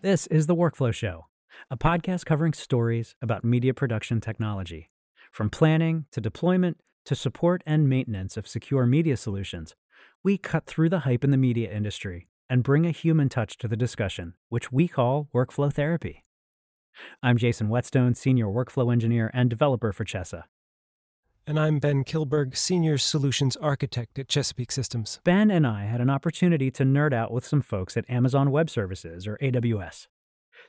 This is The Workflow Show, a podcast covering stories about media production technology. From planning to deployment to support and maintenance of secure media solutions, we cut through the hype in the media industry and bring a human touch to the discussion, which we call workflow therapy. I'm Jason Whetstone, Senior Workflow Engineer and Developer for Chesa. And I'm Ben Kilberg, Senior Solutions Architect at Chesapeake Systems. Ben and I had an opportunity to nerd out with some folks at Amazon Web Services, or AWS.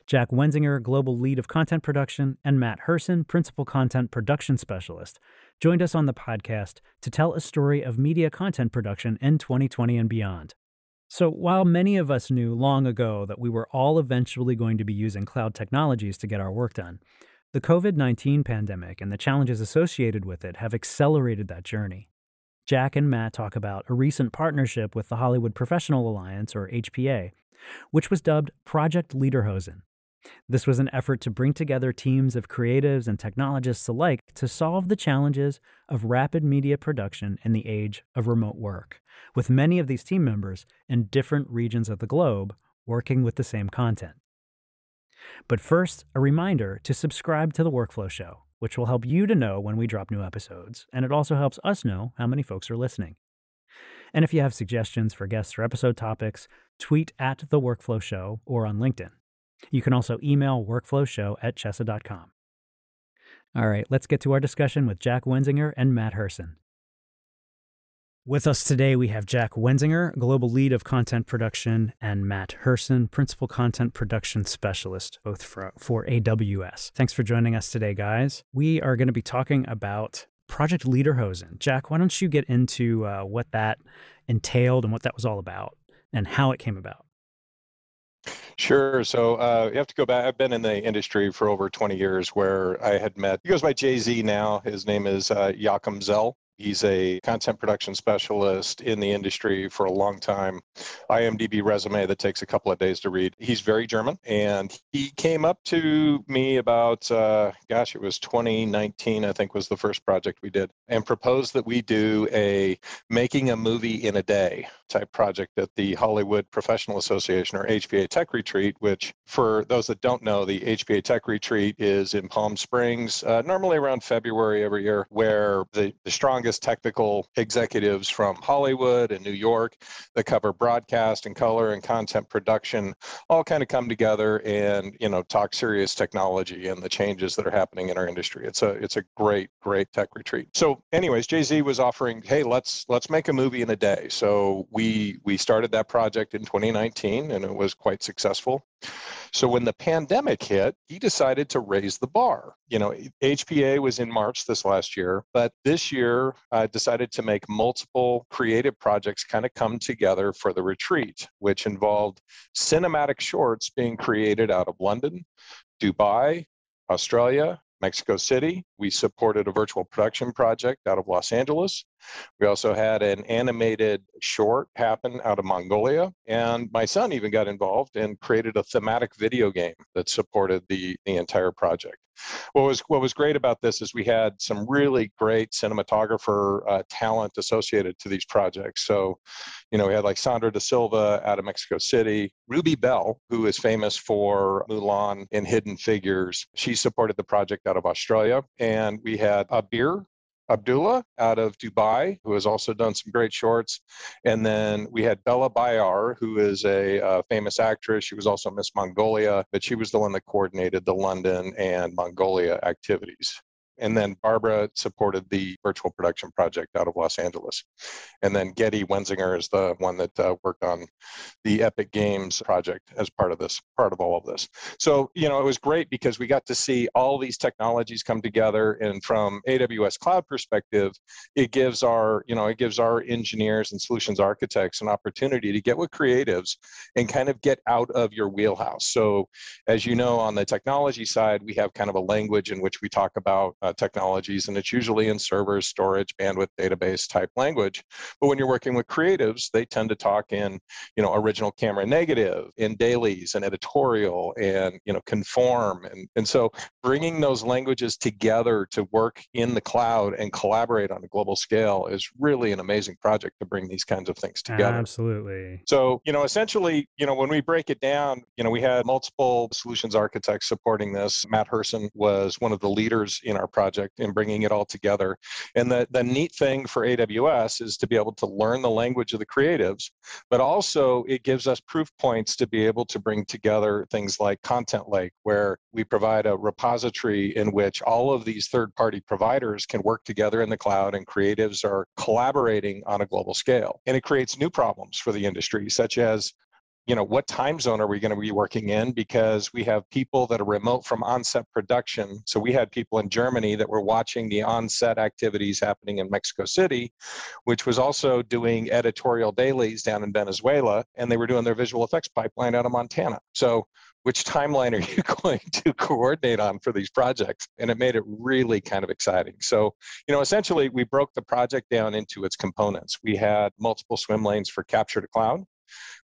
Jack Wenzinger, Global Lead of Content Production, and Matt Herson, Principal Content Production Specialist, joined us on the podcast to tell a story of media content production in 2020 and beyond. So, while many of us knew long ago that we were all eventually going to be using cloud technologies to get our work done, the COVID 19 pandemic and the challenges associated with it have accelerated that journey. Jack and Matt talk about a recent partnership with the Hollywood Professional Alliance, or HPA, which was dubbed Project Lederhosen. This was an effort to bring together teams of creatives and technologists alike to solve the challenges of rapid media production in the age of remote work, with many of these team members in different regions of the globe working with the same content. But first, a reminder to subscribe to the Workflow Show, which will help you to know when we drop new episodes, and it also helps us know how many folks are listening. And if you have suggestions for guests or episode topics, tweet at The Workflow Show or on LinkedIn. You can also email workflowshow at chesa.com. All right, let's get to our discussion with Jack Wenzinger and Matt Herson. With us today, we have Jack Wenzinger, Global Lead of Content Production, and Matt Herson, Principal Content Production Specialist, both for, for AWS. Thanks for joining us today, guys. We are going to be talking about Project Lederhosen. Jack, why don't you get into uh, what that entailed and what that was all about and how it came about? Sure. So uh, you have to go back. I've been in the industry for over 20 years where I had met, he goes by Jay Z now. His name is uh, Joachim Zell. He's a content production specialist in the industry for a long time. IMDb resume that takes a couple of days to read. He's very German, and he came up to me about, uh, gosh, it was 2019, I think was the first project we did, and proposed that we do a making a movie in a day type project at the Hollywood Professional Association or HPA Tech Retreat, which for those that don't know, the HPA Tech Retreat is in Palm Springs, uh, normally around February every year, where the, the strongest technical executives from Hollywood and New York that cover broadcast and color and content production all kind of come together and you know talk serious technology and the changes that are happening in our industry. It's a it's a great great tech retreat. So, anyways, Jay Z was offering, hey, let's let's make a movie in a day. So we we started that project in 2019 and it was quite successful. So when the pandemic hit, he decided to raise the bar. You know, HPA was in March this last year, but this year I uh, decided to make multiple creative projects kind of come together for the retreat, which involved cinematic shorts being created out of London, Dubai, Australia, Mexico City. We supported a virtual production project out of Los Angeles. We also had an animated short happen out of Mongolia. And my son even got involved and created a thematic video game that supported the, the entire project. What was what was great about this is we had some really great cinematographer uh, talent associated to these projects. So, you know, we had like Sandra Da Silva out of Mexico City, Ruby Bell, who is famous for Mulan and Hidden Figures. She supported the project out of Australia, we had Abir Abdullah out of Dubai, who has also done some great shorts. And then we had Bella Bayar, who is a uh, famous actress. She was also Miss Mongolia, but she was the one that coordinated the London and Mongolia activities. And then Barbara supported the virtual production project out of Los Angeles. And then Getty Wenzinger is the one that uh, worked on the Epic Games project as part of this, part of all of this. So, you know, it was great because we got to see all these technologies come together. And from AWS cloud perspective, it gives our, you know, it gives our engineers and solutions architects an opportunity to get with creatives and kind of get out of your wheelhouse. So, as you know, on the technology side, we have kind of a language in which we talk about uh, uh, technologies, and it's usually in servers, storage, bandwidth, database type language. But when you're working with creatives, they tend to talk in, you know, original camera negative, in dailies, and editorial, and you know, conform, and and so bringing those languages together to work in the cloud and collaborate on a global scale is really an amazing project to bring these kinds of things together. Absolutely. So, you know, essentially, you know, when we break it down, you know, we had multiple solutions architects supporting this. Matt Herson was one of the leaders in our project in bringing it all together. And the, the neat thing for AWS is to be able to learn the language of the creatives, but also it gives us proof points to be able to bring together things like Content Lake, where we provide a repository in which all of these third party providers can work together in the cloud and creatives are collaborating on a global scale. And it creates new problems for the industry, such as you know what time zone are we going to be working in? Because we have people that are remote from onset production. So we had people in germany that were watching the onset activities happening in mexico city which was also doing editorial dailies down in venezuela and they were doing their visual effects pipeline out of montana. So which timeline are you going to coordinate on for these projects? And it made it really kind of exciting. So you know essentially we broke the project down into its components. We had multiple swim lanes for capture to cloud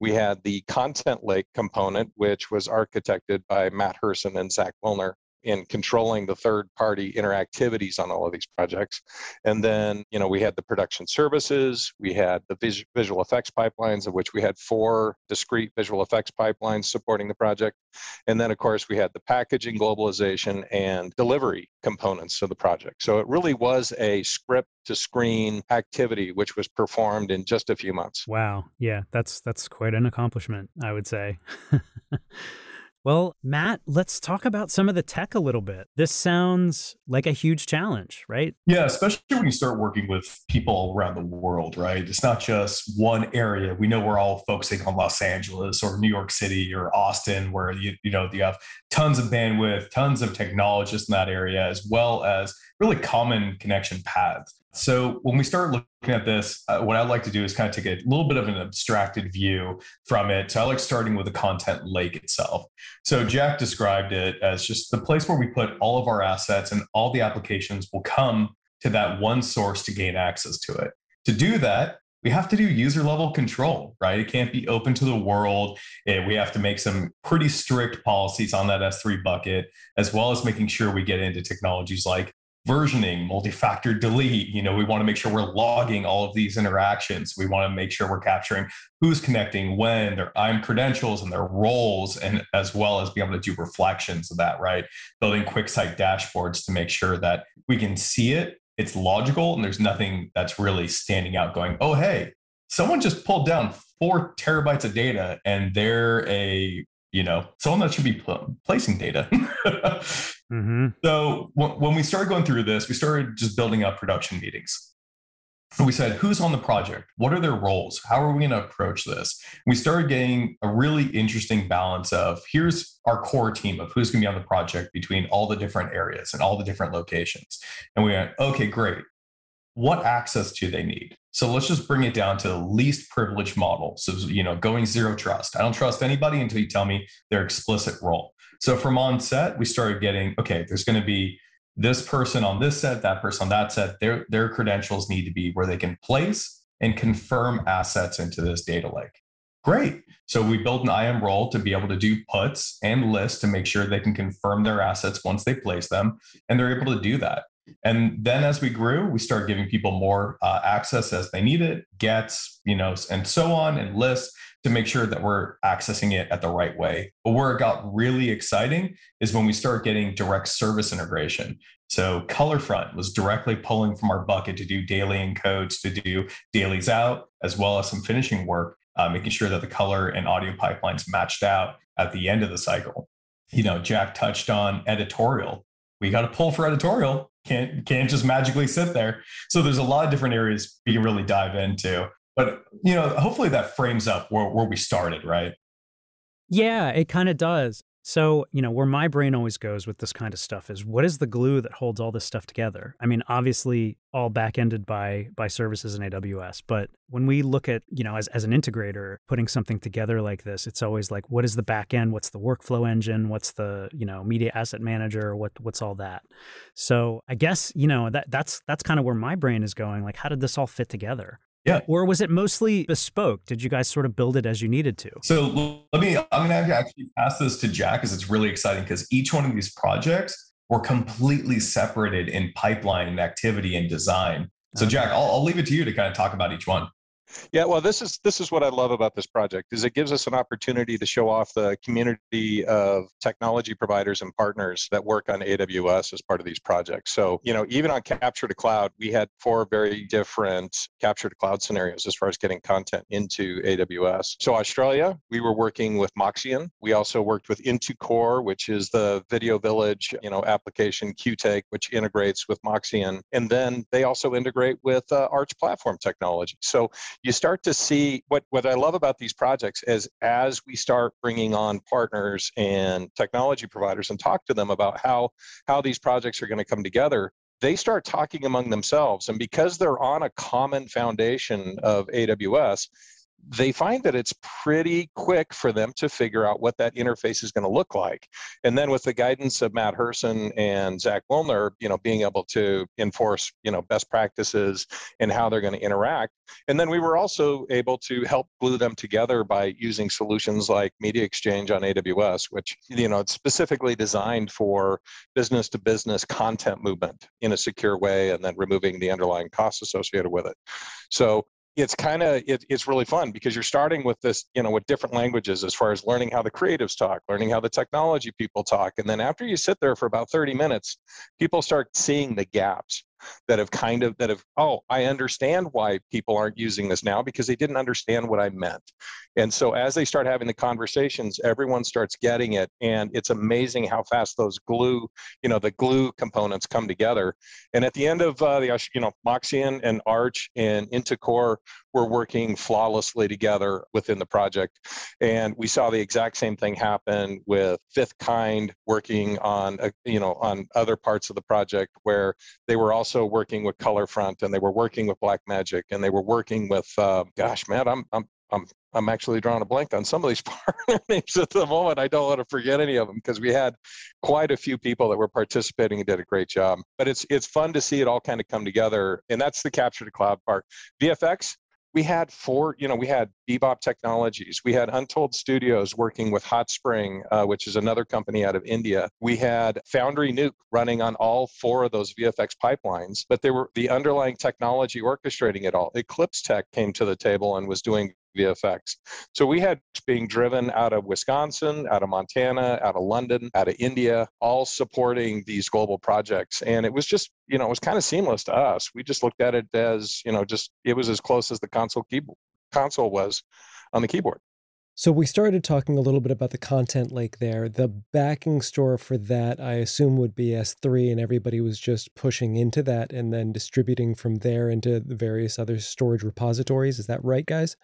we had the content lake component, which was architected by Matt Herson and Zach Wilner in controlling the third party interactivities on all of these projects. And then, you know, we had the production services, we had the vis- visual effects pipelines, of which we had four discrete visual effects pipelines supporting the project. And then, of course, we had the packaging, globalization, and delivery components of the project. So it really was a script to screen activity which was performed in just a few months. Wow. Yeah, that's that's quite an accomplishment, I would say. Well, Matt, let's talk about some of the tech a little bit. This sounds like a huge challenge, right? Yeah, especially when you start working with people around the world, right? It's not just one area. We know we're all focusing on Los Angeles or New York City or Austin, where you, you know you have tons of bandwidth, tons of technologists in that area, as well as really common connection paths. So when we start looking at this, uh, what I like to do is kind of take a little bit of an abstracted view from it. So I like starting with the content lake itself. So Jack described it as just the place where we put all of our assets and all the applications will come to that one source to gain access to it. To do that, we have to do user level control, right? It can't be open to the world. It, we have to make some pretty strict policies on that S3 bucket, as well as making sure we get into technologies like versioning, multi-factor delete. You know, we want to make sure we're logging all of these interactions. We want to make sure we're capturing who's connecting when, their IAM credentials and their roles, and as well as be able to do reflections of that, right? Building QuickSight dashboards to make sure that we can see it, it's logical, and there's nothing that's really standing out going, oh, hey, someone just pulled down four terabytes of data and they're a you know someone that should be pl- placing data. Mm-hmm. so w- when we started going through this we started just building up production meetings. And we said who's on the project? What are their roles? How are we going to approach this? We started getting a really interesting balance of here's our core team of who's going to be on the project between all the different areas and all the different locations. And we went okay great. What access do they need so let's just bring it down to the least privileged model. So, you know, going zero trust. I don't trust anybody until you tell me their explicit role. So from on set, we started getting, okay, there's going to be this person on this set, that person on that set. Their, their credentials need to be where they can place and confirm assets into this data lake. Great. So we built an IAM role to be able to do puts and lists to make sure they can confirm their assets once they place them. And they're able to do that. And then as we grew, we started giving people more uh, access as they need it, gets, you know, and so on, and lists to make sure that we're accessing it at the right way. But where it got really exciting is when we start getting direct service integration. So ColorFront was directly pulling from our bucket to do daily encodes, to do dailies out, as well as some finishing work, uh, making sure that the color and audio pipelines matched out at the end of the cycle. You know, Jack touched on editorial. We got to pull for editorial can't can't just magically sit there. So there's a lot of different areas we can really dive into. But you know, hopefully that frames up where, where we started, right? Yeah, it kind of does. So, you know, where my brain always goes with this kind of stuff is what is the glue that holds all this stuff together? I mean, obviously all back-ended by by services in AWS, but when we look at, you know, as, as an integrator putting something together like this, it's always like what is the back end? What's the workflow engine? What's the, you know, media asset manager? What what's all that? So I guess, you know, that that's that's kind of where my brain is going. Like, how did this all fit together? Yeah. Or was it mostly bespoke? Did you guys sort of build it as you needed to? So let me, I'm going to actually pass this to Jack because it's really exciting because each one of these projects were completely separated in pipeline and activity and design. So, Jack, I'll, I'll leave it to you to kind of talk about each one. Yeah, well, this is this is what I love about this project is it gives us an opportunity to show off the community of technology providers and partners that work on AWS as part of these projects. So, you know, even on Capture to Cloud, we had four very different Capture to Cloud scenarios as far as getting content into AWS. So, Australia, we were working with Moxion. We also worked with In2Core, which is the Video Village, you know, application QTake, which integrates with Moxion, and then they also integrate with uh, Arch Platform Technology. So you start to see what, what I love about these projects is as we start bringing on partners and technology providers and talk to them about how, how these projects are going to come together, they start talking among themselves. And because they're on a common foundation of AWS, they find that it's pretty quick for them to figure out what that interface is going to look like. And then with the guidance of Matt Herson and Zach Wilner, you know, being able to enforce, you know, best practices and how they're going to interact. And then we were also able to help glue them together by using solutions like Media Exchange on AWS, which, you know, it's specifically designed for business to business content movement in a secure way and then removing the underlying costs associated with it. So it's kind of it, it's really fun because you're starting with this you know with different languages as far as learning how the creatives talk learning how the technology people talk. And then after you sit there for about 30 minutes people start seeing the gaps that have kind of that have oh i understand why people aren't using this now because they didn't understand what i meant. And so as they start having the conversations everyone starts getting it and it's amazing how fast those glue you know the glue components come together. And at the end of uh, the you know Moxion and arch and In2Core were working flawlessly together within the project and we saw the exact same thing happen with 5th Kind working on a, you know on other parts of the project where they were also working with Colorfront and they were working with Blackmagic and they were working with, uh, gosh, man, I'm, I'm, I'm, I'm actually drawing a blank on some of these partner names at the moment. I don't want to forget any of them because we had quite a few people that were participating and did a great job. But it's it's fun to see it all kind of come together, and that's the capture to cloud part. VFX, we had four, you know, we had Bebop Technologies, we had Untold Studios working with Hotspring, uh, which is another company out of India. We had Foundry Nuke running on all four of those VFX pipelines, but they were the underlying technology orchestrating it all. Eclipse Tech came to the table and was doing VFX. So we had being driven out of Wisconsin, out of Montana, out of London, out of India, all supporting these global projects. And it was just, you know, it was kind of seamless to us. We just looked at it as, you know, just it was as close as the console keyboard console was on the keyboard. So we started talking a little bit about the content lake there. The backing store for that, I assume, would be S3, and everybody was just pushing into that and then distributing from there into the various other storage repositories. Is that right, guys?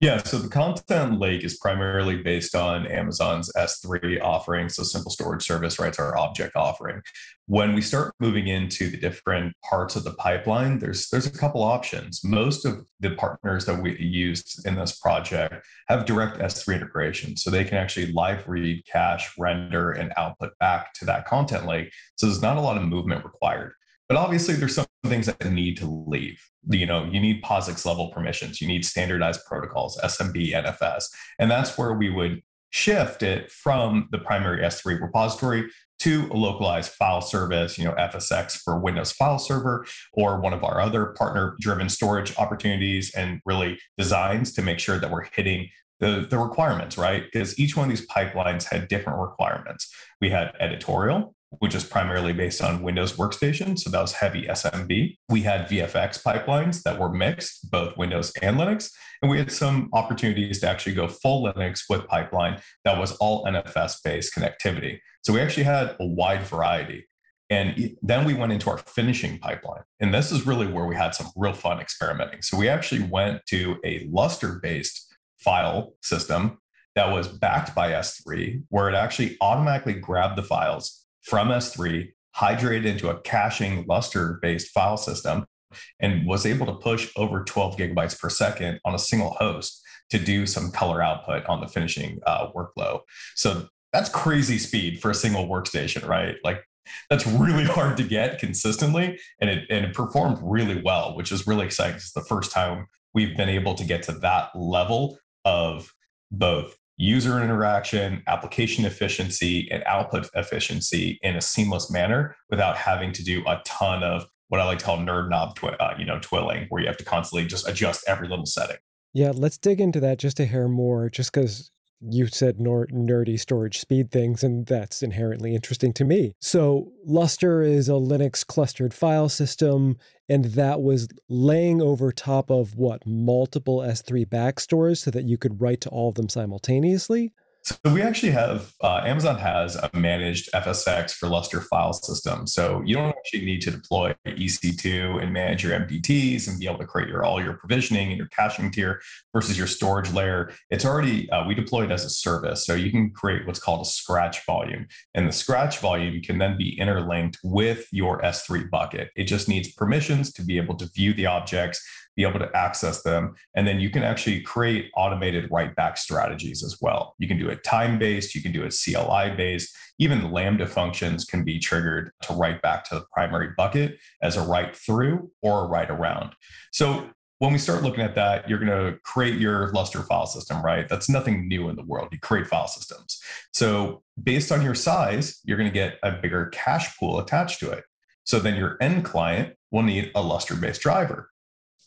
Yeah, so the content lake is primarily based on Amazon's S3 offering, so simple storage service, right? It's our object offering. When we start moving into the different parts of the pipeline, there's there's a couple options. Most of the partners that we used in this project have direct S3 integration, so they can actually live read, cache, render, and output back to that content lake. So there's not a lot of movement required. But obviously, there's some things that need to leave. You know, you need POSIX level permissions, you need standardized protocols, SMB, NFS. And that's where we would shift it from the primary S3 repository to a localized file service, you know, FSx for Windows File Server, or one of our other partner driven storage opportunities and really designs to make sure that we're hitting the, the requirements, right? Because each one of these pipelines had different requirements. We had editorial, which is primarily based on Windows Workstation. So that was heavy SMB. We had VFX pipelines that were mixed, both Windows and Linux. And we had some opportunities to actually go full Linux with pipeline that was all NFS based connectivity. So we actually had a wide variety. And then we went into our finishing pipeline. And this is really where we had some real fun experimenting. So we actually went to a Lustre based file system that was backed by S3, where it actually automatically grabbed the files from S3, hydrated into a caching Lustre based file system, and was able to push over 12 gigabytes per second on a single host to do some color output on the finishing uh, workflow. So that's crazy speed for a single workstation, right? Like that's really hard to get consistently, and it and it performed really well, which is really exciting. It's the first time we've been able to get to that level of both user interaction, application efficiency, and output efficiency in a seamless manner without having to do a ton of what I like to call nerd knob, twi- uh, you know, twilling, where you have to constantly just adjust every little setting. Yeah, let's dig into that just a hair more, just because you said nor- nerdy storage speed things, and that's inherently interesting to me. So, Lustre is a Linux clustered file system, and that was laying over top of what multiple S3 backstores so that you could write to all of them simultaneously. So we actually have uh, Amazon has a managed FSx for Lustre file system. So you don't actually need to deploy EC2 and manage your MDTs and be able to create your all your provisioning and your caching tier versus your storage layer. It's already uh, we deployed as a service, so you can create what's called a scratch volume, and the scratch volume can then be interlinked with your S3 bucket. It just needs permissions to be able to view the objects be able to access them. And then you can actually create automated write back strategies as well. You can do it time based, you can do it CLI based. Even Lambda functions can be triggered to write back to the primary bucket as a write through or a write around. So when we start looking at that, you're going to create your Lustre file system, right? That's nothing new in the world. You create file systems. So, based on your size, you're going to get a bigger cache pool attached to it. So, then your end client will need a Lustre based driver.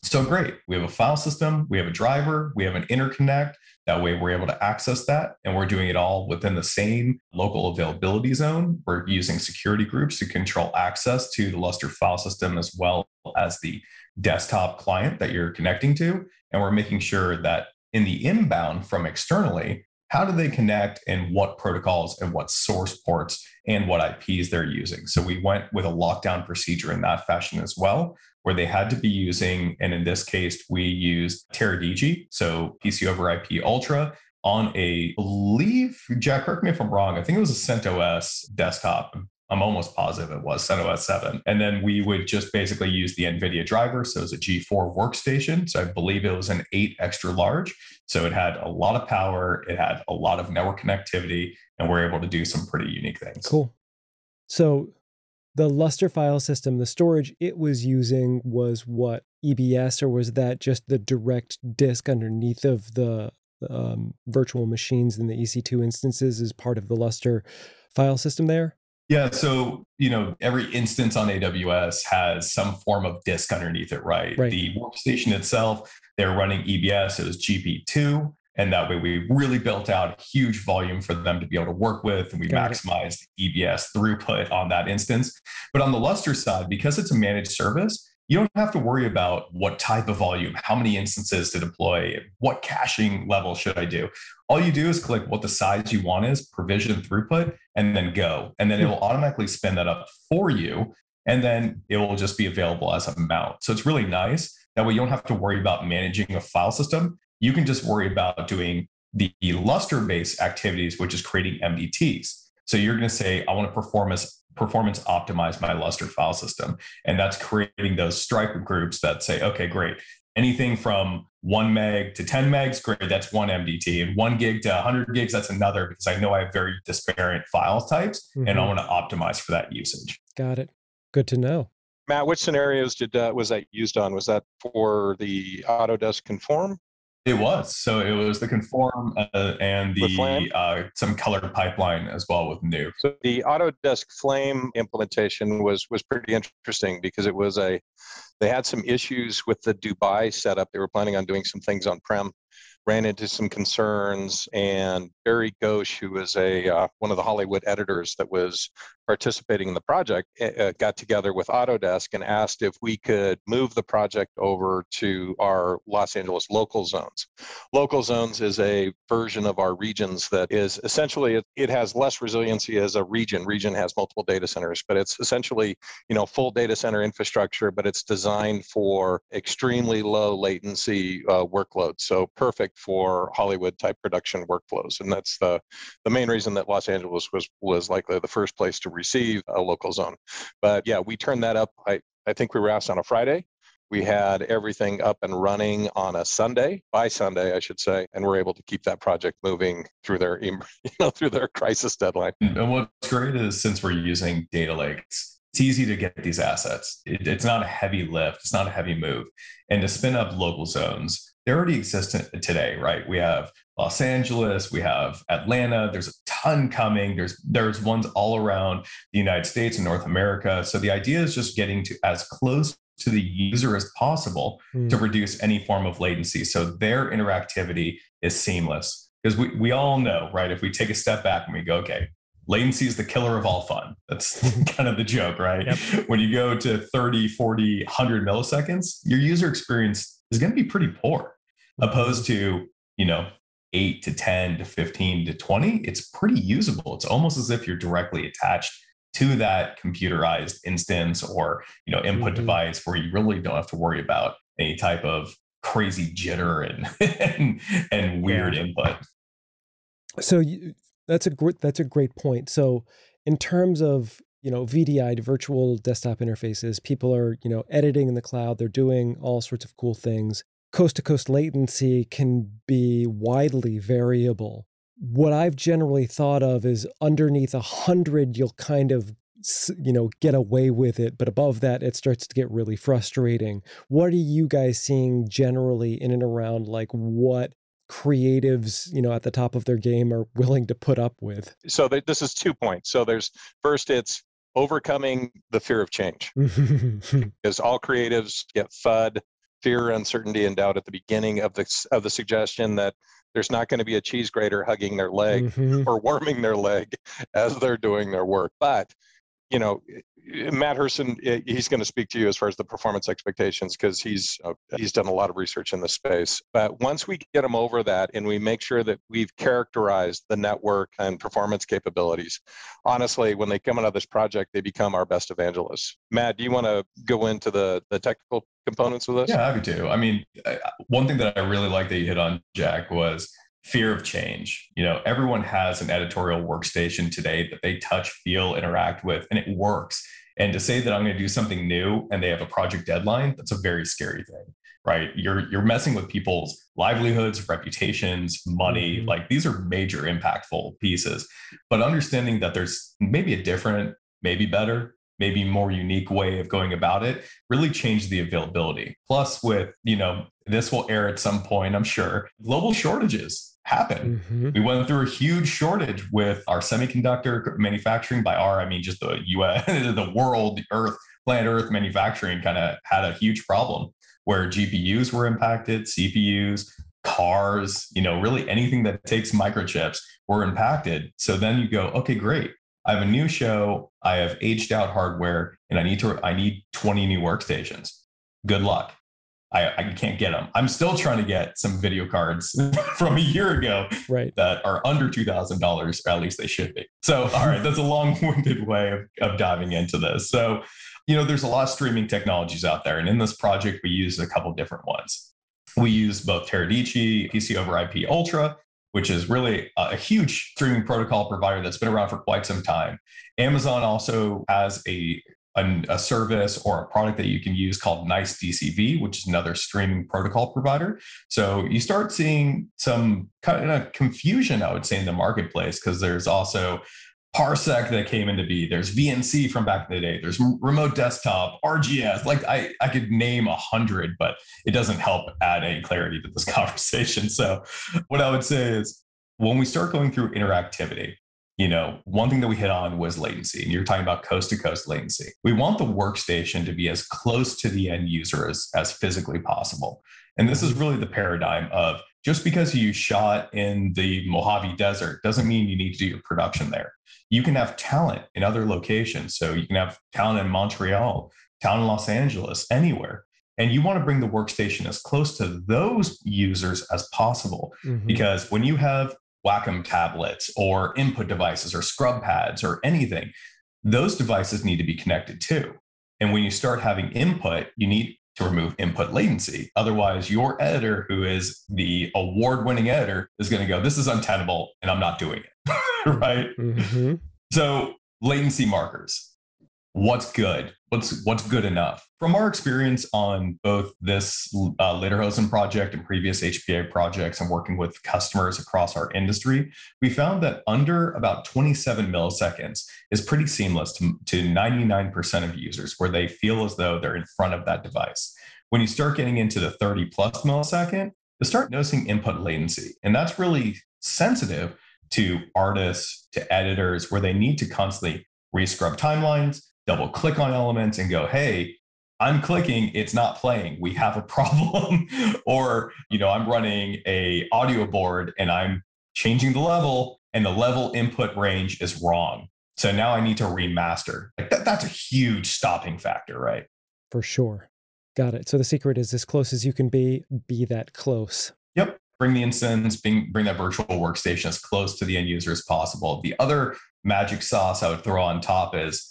So great. We have a file system, we have a driver, we have an interconnect. That way we're able to access that and we're doing it all within the same local availability zone. We're using security groups to control access to the Lustre file system as well as the desktop client that you're connecting to. And we're making sure that in the inbound from externally, how do they connect and what protocols and what source ports and what IPs they're using. So we went with a lockdown procedure in that fashion as well where they had to be using, and in this case, we used Teradici, so PC over IP Ultra, on a believe, Jack, correct me if I'm wrong, I think it was a CentOS desktop. Almost positive it was CentOS 7. And then we would just basically use the NVIDIA driver. So it was a G4 workstation. So I believe it was an 8 extra large. So it had a lot of power, it had a lot of network connectivity, and we're able to do some pretty unique things. Cool. So the Lustre file system, the storage it was using was what EBS, or was that just the direct disk underneath of the um, virtual machines in the EC2 instances as part of the Lustre file system there? Yeah, so you know every instance on AWS has some form of disk underneath it, right? right. The workstation itself, they're running EBS, it was GP2, and that way we really built out a huge volume for them to be able to work with and we Got maximized it. EBS throughput on that instance. But on the Lustre side, because it's a managed service, you don't have to worry about what type of volume, how many instances to deploy, what caching level should I do. All you do is click what the size you want is, provision throughput, and then go. And then it hmm. will automatically spin that up for you. And then it will just be available as a mount. So it's really nice. That way you don't have to worry about managing a file system you can just worry about doing the Lustre based activities, which is creating MDTs. So you're going to say, I want to performance performance optimize my Lustre file system. And that's creating those stripe groups that say, okay, great. Anything from one meg to 10 megs, great, that's one MDT. And one gig to 100 gigs, that's another because I know I have very disparate file types mm-hmm. and I mm-hmm. want to optimize for that usage. Got it. Good to know. Matt, which scenarios did uh, was that used on? Was that for the Autodesk Conform it was. So it was the conform uh, and the uh, some colored pipeline as well with Nuke. So the Autodesk Flame implementation was was pretty interesting because it was a they had some issues with the Dubai setup. They were planning on doing some things on prem, ran into some concerns, and Barry Ghosh, who was a uh, one of the Hollywood editors that was participating in the project uh, got together with Autodesk and asked if we could move the project over to our Los Angeles local zones. Local zones is a version of our regions that is essentially it, it has less resiliency as a region. Region has multiple data centers, but it's essentially you know full data center infrastructure, but it's designed for extremely low latency uh, workloads. So perfect for Hollywood type production workflows, and that's the the main reason that Los Angeles was was likely the first place to receive a local zone. But yeah, we turned that up. I, I think we were asked on a Friday. We had everything up and running on a Sunday, by Sunday, I should say, and we're able to keep that project moving through their, you know, through their crisis deadline. And what's great is since we're using data lakes, it's easy to get these assets. It, it's not a heavy lift. It's not a heavy move. And to spin up local zones, they already exist today, right? We have Los Angeles, we have Atlanta. There's a ton coming. There's there's ones all around the United States and North America. So the idea is just getting to as close to the user as possible mm. to reduce any form of latency. So their interactivity is seamless. Because we, we all know, right? If we take a step back and we go, okay, latency is the killer of all fun. That's kind of the joke, right? Yep. When you go to 30, 40, 100 milliseconds, your user experience is going to be pretty poor opposed to, you know, 8 to 10 to 15 to 20, it's pretty usable. It's almost as if you're directly attached to that computerized instance or, you know, input mm-hmm. device where you really don't have to worry about any type of crazy jitter and and, and weird yeah. input. So you, that's a great that's a great point. So in terms of you know VDI virtual desktop interfaces, people are you know editing in the cloud. They're doing all sorts of cool things coast to coast latency can be widely variable. What I've generally thought of is underneath a hundred, you'll kind of you know get away with it but above that it starts to get really frustrating what are you guys seeing generally in and around like what creatives you know at the top of their game are willing to put up with so this is two points so there's first it's overcoming the fear of change because all creatives get fud fear, uncertainty, and doubt at the beginning of the of the suggestion that there's not going to be a cheese grater hugging their leg mm-hmm. or warming their leg as they're doing their work. But you know, Matt Herson, he's going to speak to you as far as the performance expectations because he's uh, he's done a lot of research in the space. But once we get him over that and we make sure that we've characterized the network and performance capabilities, honestly, when they come out of this project, they become our best evangelists. Matt, do you want to go into the the technical components of this? Yeah, happy to. I mean, one thing that I really like that you hit on, Jack, was fear of change. You know, everyone has an editorial workstation today that they touch, feel, interact with, and it works. And to say that I'm going to do something new and they have a project deadline, that's a very scary thing, right? You're you're messing with people's livelihoods, reputations, money. Mm-hmm. Like these are major impactful pieces. But understanding that there's maybe a different, maybe better, maybe more unique way of going about it really changed the availability. Plus with, you know, this will air at some point, I'm sure. Global shortages happen. Mm-hmm. We went through a huge shortage with our semiconductor manufacturing. By our, I mean just the US, the world, the Earth, planet Earth manufacturing kind of had a huge problem where GPUs were impacted, CPUs, cars, you know, really anything that takes microchips were impacted. So then you go, okay, great. I have a new show. I have aged out hardware, and I need to. I need 20 new workstations. Good luck. I, I can't get them. I'm still trying to get some video cards from a year ago right. that are under two thousand dollars, or at least they should be. So, all right, that's a long-winded way of, of diving into this. So, you know, there's a lot of streaming technologies out there, and in this project, we use a couple different ones. We use both Teradici, PC over IP Ultra, which is really a huge streaming protocol provider that's been around for quite some time. Amazon also has a a, a, service or a product that you can use called Nice DCV, which is another streaming protocol provider. So you start seeing some kind of confusion, I would say, in the marketplace because there's also Parsec that came into be. There's VNC from back in the day. There's remote desktop, RGS. Like I, I could name a hundred, but it doesn't help add any clarity to this conversation. So what I would say is when we start going through interactivity, you know, one thing that we hit on was latency, and you're talking about coast to coast latency. We want the workstation to be as close to the end user as, as physically possible. And this is really the paradigm of just because you shot in the Mojave Desert doesn't mean you need to do your production there. You can have talent in other locations. So you can have talent in Montreal, talent in Los Angeles, anywhere. And you want to bring the workstation as close to those users as possible. Mm-hmm. Because when you have Wacom tablets or input devices or scrub pads or anything, those devices need to be connected too. And when you start having input, you need to remove input latency. Otherwise, your editor, who is the award winning editor, is going to go, This is untenable and I'm not doing it. right? Mm-hmm. So, latency markers what's good? What's what's good enough? From our experience on both this uh, lederhosen project and previous hpa projects and working with customers across our industry we found that under about 27 milliseconds is pretty seamless to, to 99% of users where they feel as though they're in front of that device. When you start getting into the 30 plus millisecond you start noticing input latency and that's really sensitive to artists to editors where they need to constantly rescrub timelines double click on elements and go, hey, I'm clicking, it's not playing. We have a problem. or, you know, I'm running a audio board and I'm changing the level and the level input range is wrong. So now I need to remaster. Like that, that's a huge stopping factor, right? For sure. Got it. So the secret is as close as you can be, be that close. Yep. Bring the instance, bring, bring that virtual workstation as close to the end user as possible. The other magic sauce I would throw on top is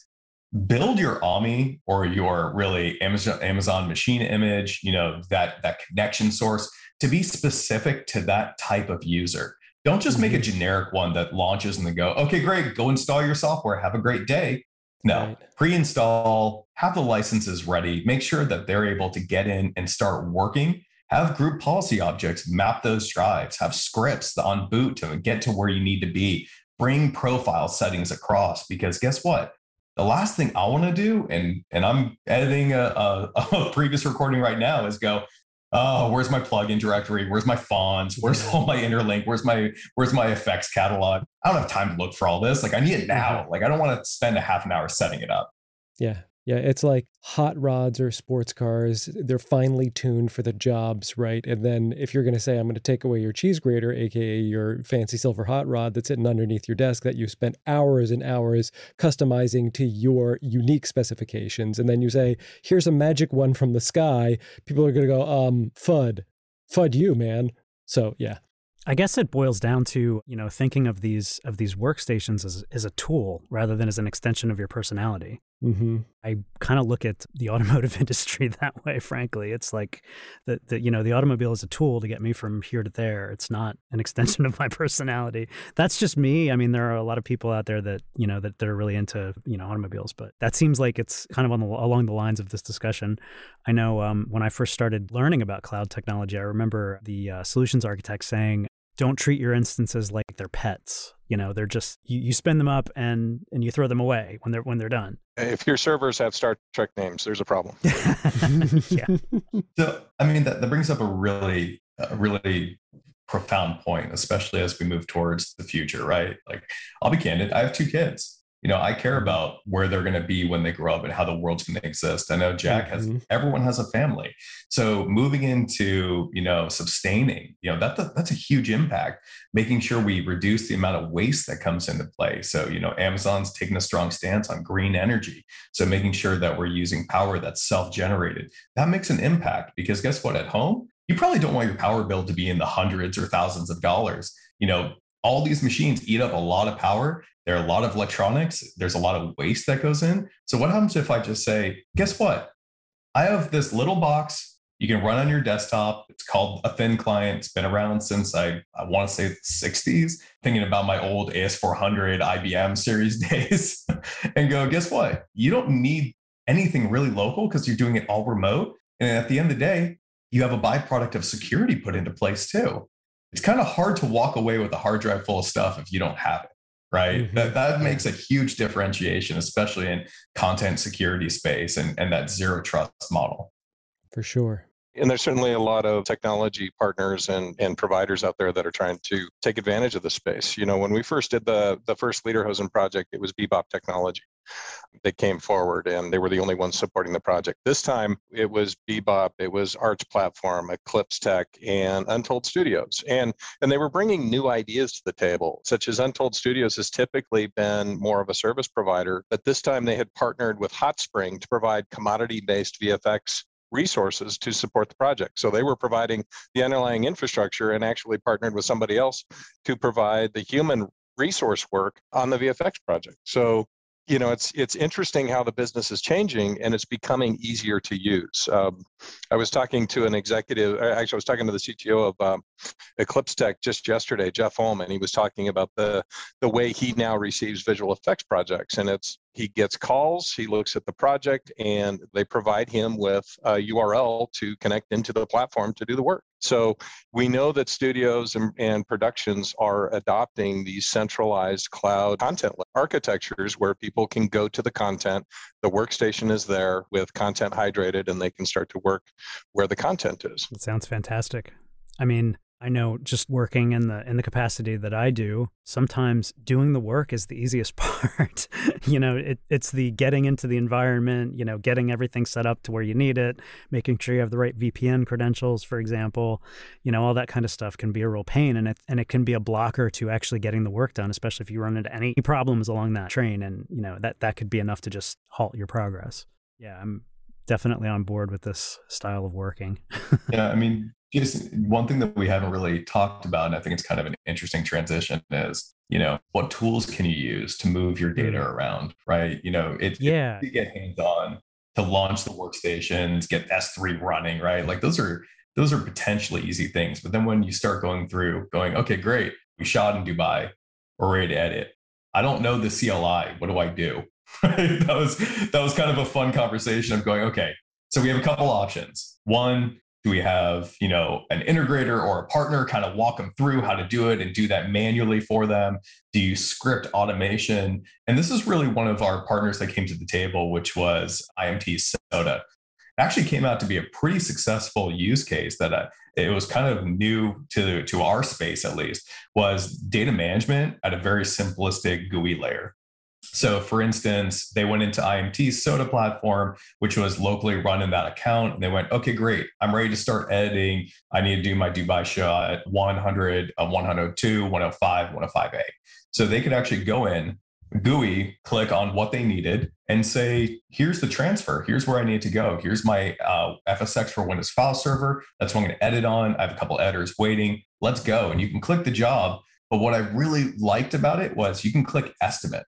build your AMI or your really Amazon, Amazon machine image, you know, that, that connection source to be specific to that type of user. Don't just make a mm-hmm. generic one that launches and then go, okay, great, go install your software. Have a great day. No, right. pre install, have the licenses ready, make sure that they're able to get in and start working. Have group policy objects, map those drives, have scripts on boot to get to where you need to be. Bring profile settings across because guess what? The last thing I want to do, and and I'm editing a, a, a, previous recording right now, is go, oh, where's my plugin directory? Where's my fonts? Where's all my interlink? Where's my where's my effects catalog? I don't have time to look for all this. Like I need it mm-hmm. now. Like I don't want to spend a half an hour setting it up. Yeah, yeah, it's like hot rods or sports cars. They're finely tuned for the jobs, right? And then if you're going to say, I'm going to take away your cheese grater, AKA your fancy silver hot rod that's sitting underneath your desk that you spent hours and hours customizing to your unique specifications. And then you say, here's a magic one from the sky. People are going to go, um, FUD. FUD you, man. So, yeah. I guess it boils down to, you know, thinking of these of these workstations as, as a tool rather than as an extension of your personality. Mm-hmm. I kind of look at the automotive industry that way. Frankly, it's like the, the you know the automobile is a tool to get me from here to there. It's not an extension of my personality. That's just me. I mean, there are a lot of people out there that you know that, are really into you know automobiles, but that seems like it's kind of on the, along the lines of this discussion. I know um, when I first started learning about cloud technology, I remember the uh, solutions architect saying, don't treat your instances like they're pets. You know, they're just you, you spin them up and and you throw them away when they're when they're done. If your servers have Star Trek names, there's a problem. yeah. So I mean that, that brings up a really a really profound point, especially as we move towards the future, right? Like I'll be candid, I have two kids you know, I care about where they're going to be when they grow up and how the world's going to exist. I know Jack has, mm-hmm. everyone has a family. So moving into, you know, sustaining, you know, that, that's a huge impact, making sure we reduce the amount of waste that comes into play. So, you know, Amazon's taking a strong stance on green energy. So making sure that we're using power that's self generated, that makes an impact because guess what? At home, you probably don't want your power bill to be in the hundreds or thousands of dollars. You know, all these machines eat up a lot of power. There are a lot of electronics. There's a lot of waste that goes in. So what happens if I just say, guess what? I have this little box you can run on your desktop. It's called a thin client. It's been around since I, I want to say the 60s, thinking about my old AS400 IBM series days and go, guess what? You don't need anything really local because you're doing it all remote. And at the end of the day, you have a byproduct of security put into place too it's kind of hard to walk away with a hard drive full of stuff if you don't have it right mm-hmm. that, that makes a huge differentiation especially in content security space and, and that zero trust model for sure And there's certainly a lot of technology partners and, and providers out there that are trying to take advantage of the space. You know, when we first did the, the first Lederhosen project, it was Bebop technology. They came forward and they were the only ones supporting the project. This time it was Bebop, it was Arch Platform, Eclipse Tech, and Untold Studios. And, and they were bringing new ideas to the table, such as Untold Studios has typically been more of a service provider, but this time they had partnered with Hotspring to provide commodity based VFX resources to support the project. So they were providing the underlying infrastructure and actually partnered with somebody else to provide the human resource work on the VFX project. So you know it's it's interesting how the business is changing and it's becoming easier to use. Um, i was talking to an executive actually i was talking to the cto of um, eclipse tech just yesterday jeff holman he was talking about the the way he now receives visual effects projects. And it's he gets calls he looks at the project and they provide him with a url to connect into the platform to do the work. So we know that studios and, and, productions are adopting these centralized cloud content architectures where people can go to the content the workstation is there with content hydrated and they can start to work where the content is. It sounds fantastic. I mean I know just working in the in the capacity that I do, sometimes doing the work is the easiest part. you know, it, it's the getting into the environment, you know, getting everything set up to where you need it, making sure you have the right VPN credentials, for example. You know, all that kind of stuff can be a real pain and it and it can be a blocker to actually getting the work done, especially if you run into any problems along that train and, you know, that that could be enough to just halt your progress. Yeah, I'm definitely on board with this style of working. yeah, I mean, just one thing that we haven't really talked about, and I think it's kind of an interesting transition, is you know what tools can you use to move your data mm. around, right? You know, it yeah, to get hands on to launch the workstations, get S3 running, right? Like those are those are potentially easy things. But then when you start going through, going, okay, great, we shot in Dubai, we're ready to edit. I don't know the CLI. What do I do? that was that was kind of a fun conversation of going, okay, so we have a couple options. One, do we have you know an integrator or a partner kind of walk them through how to do it and do that manually for them? Do you script automation? And this is really one of our partners that came to the table which was IMT SoDA. It actually came out to be a pretty successful use case that uh, it was kind of new to, to our space at least was data management at a very simplistic gui layer so, for instance, they went into IMT's SoDA platform, which was locally run in that account. And they went, okay, great. I'm ready to start editing. I need to do my Dubai shot at 100, uh, 102, 105, 105A. So they could actually go in, GUI, click on what they needed, and say, here's the transfer. Here's where I need to go. Here's my uh, FSx for Windows File Server. That's what I'm going to edit on. I have a couple editors waiting. Let's go. And you can click the job. But what I really liked about it was you can click estimate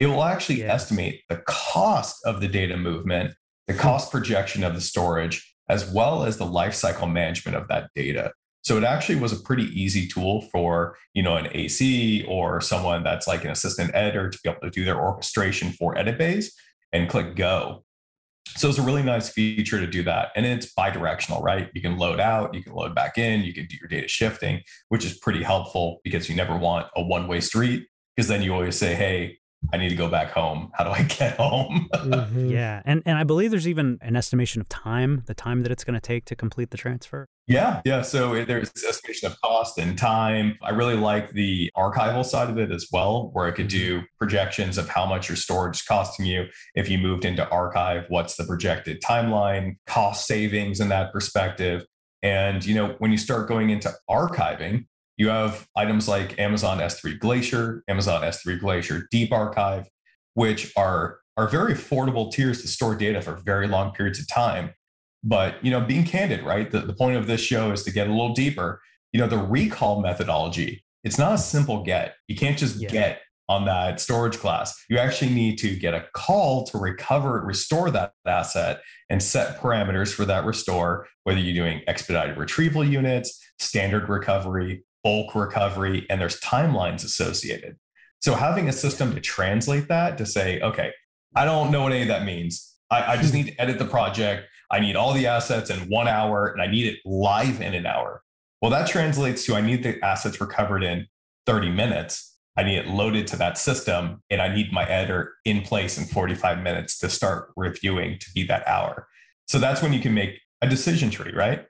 it will actually yeah. estimate the cost of the data movement, the hmm. cost projection of the storage, as well as the lifecycle management of that data. So it actually was a pretty easy tool for, you know, an AC or someone that's like an assistant editor to be able to do their orchestration for edit bays and click go. So it's a really nice feature to do that. And it's bi-directional, right? You can load out, you can load back in, you can do your data shifting, which is pretty helpful because you never want a one-way street because then you always say, hey, I need to go back home. How do I get home? mm-hmm. Yeah. And and I believe there's even an estimation of time, the time that it's going to take to complete the transfer. Yeah. Yeah. So there's estimation of cost and time. I really like the archival side of it as well, where I could do mm-hmm. projections of how much your storage is costing you. If you moved into archive, what's the projected timeline, cost savings in that perspective. And, you know, when you start going into archiving, you have items like Amazon S3 Glacier, Amazon S3 Glacier Deep Archive, which are, are very affordable tiers to store data for very long periods of time. But you know, being candid, right? The, the point of this show is to get a little deeper. You know, the recall methodology, it's not a simple get. You can't just yeah. get on that storage class. You actually need to get a call to recover, restore that asset and set parameters for that restore, whether you're doing expedited retrieval units, standard recovery, bulk recovery, and there's timelines associated. So having a system to translate that to say, okay, I don't know what any of that means. I, I just need to edit the project. I need all the assets in one hour and I need it live in an hour. Well, that translates to I need the assets recovered in 30 minutes. I need it loaded to that system and I need my editor in place in 45 minutes to start reviewing to be that hour. So that's when you can make a decision tree, right?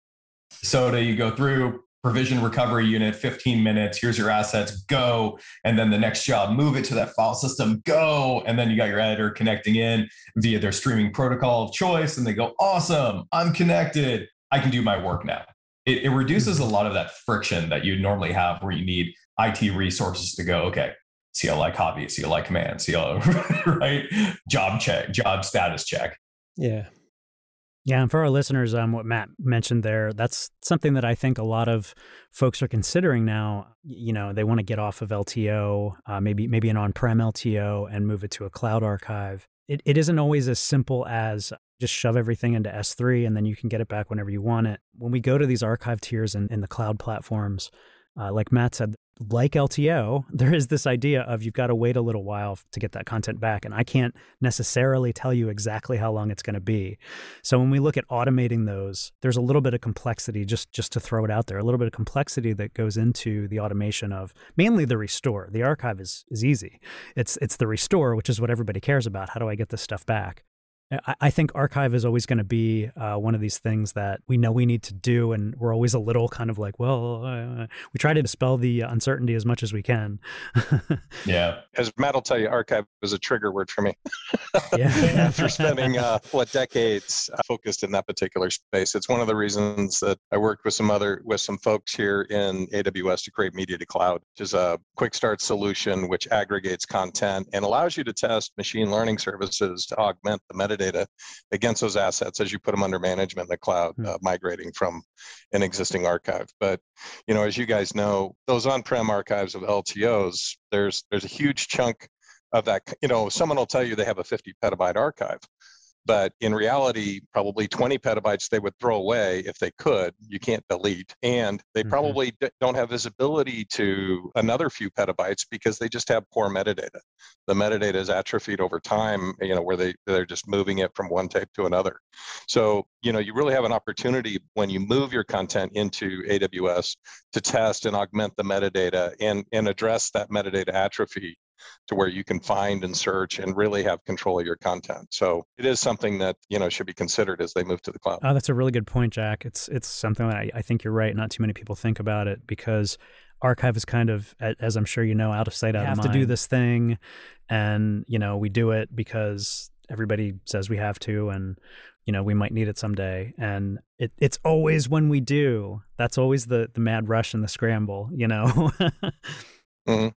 So do you go through provision recovery unit, 15 minutes, here's your assets, go. And then the next job, move it to that file system, go. And then you got your editor connecting in via their streaming protocol of choice. And they go, awesome, I'm connected. I can do my work now. It, it reduces a lot of that friction that you normally have where you need IT resources to go, okay, CLI copy, CLI command, CLI, right? Job check, job status check. Yeah. Yeah, and for our listeners, um, what Matt mentioned there, that's something that I think a lot of folks are considering now. You know, they want to get off of LTO, uh, maybe maybe an on-prem LTO, and move it to a cloud archive. It, it isn't always as simple as just shove everything into S3 and then you can get it back whenever you want it. When we go to these archive tiers in, in the cloud platforms, uh, like Matt said, like LTO, there is this idea of you've got to wait a little while to get that content back. And I can't necessarily tell you exactly how long it's going to be. So when we look at automating those, there's a little bit of complexity, just, just to throw it out there, a little bit of complexity that goes into the automation of mainly the restore. The archive is, is easy. It's, it's the restore, which is what everybody cares about. How do I get this stuff back? I think archive is always going to be uh, one of these things that we know we need to do, and we're always a little kind of like, well, uh, we try to dispel the uncertainty as much as we can. yeah, as Matt will tell you, archive is a trigger word for me. yeah, after spending uh, what decades uh, focused in that particular space, it's one of the reasons that I worked with some other with some folks here in AWS to create Media2Cloud, which is a quick start solution which aggregates content and allows you to test machine learning services to augment the metadata metadata against those assets as you put them under management in the cloud, mm-hmm. uh, migrating from an existing archive. But you know, as you guys know, those on-prem archives of LTOs, there's there's a huge chunk of that. You know, someone will tell you they have a 50 petabyte archive but in reality probably 20 petabytes they would throw away if they could you can't delete and they mm-hmm. probably d- don't have visibility to another few petabytes because they just have poor metadata the metadata is atrophied over time you know where they they're just moving it from one tape to another so you know you really have an opportunity when you move your content into aws to test and augment the metadata and and address that metadata atrophy to where you can find and search and really have control of your content. So it is something that you know should be considered as they move to the cloud. Oh, that's a really good point, Jack. It's it's something that I, I think you're right. Not too many people think about it because archive is kind of as i'm sure you know out of sight out of mind. have to do this thing and you know we do it because everybody says we have to and you know we might need it someday and it, it's always when we do that's always the the mad rush and the scramble you know mm-hmm.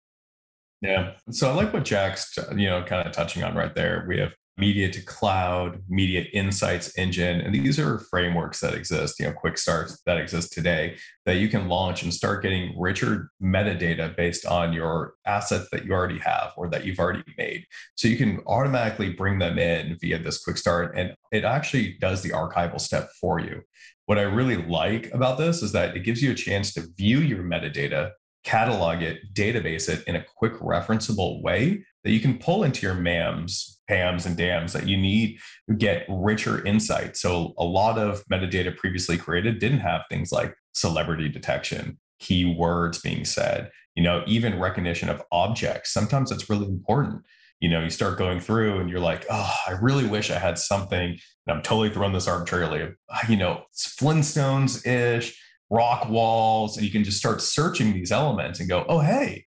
Yeah. So I like what Jack's, you know, kind of touching on right there. We have Media2Cloud, media insights engine, and these are frameworks that exist, you know, quick starts that exist today that you can launch and start getting richer metadata based on your assets that you already have or that you've already made. So you can automatically bring them in via this quick start and it actually does the archival step for you. What I really like about this is that it gives you a chance to view your metadata catalog it, database it in a quick referenceable way that you can pull into your MAMs, PAMs, and DAMs that you need to get richer insight. So a lot of metadata previously created didn't have things like celebrity detection, keywords being said, you know, even recognition of objects. Sometimes that's really important. You know, you start going through and you're like, oh, I really wish I had something. And I'm totally throwing this arbitrarily. You know, Flintstones ish rock walls, and you can just start searching these elements and go, oh, hey,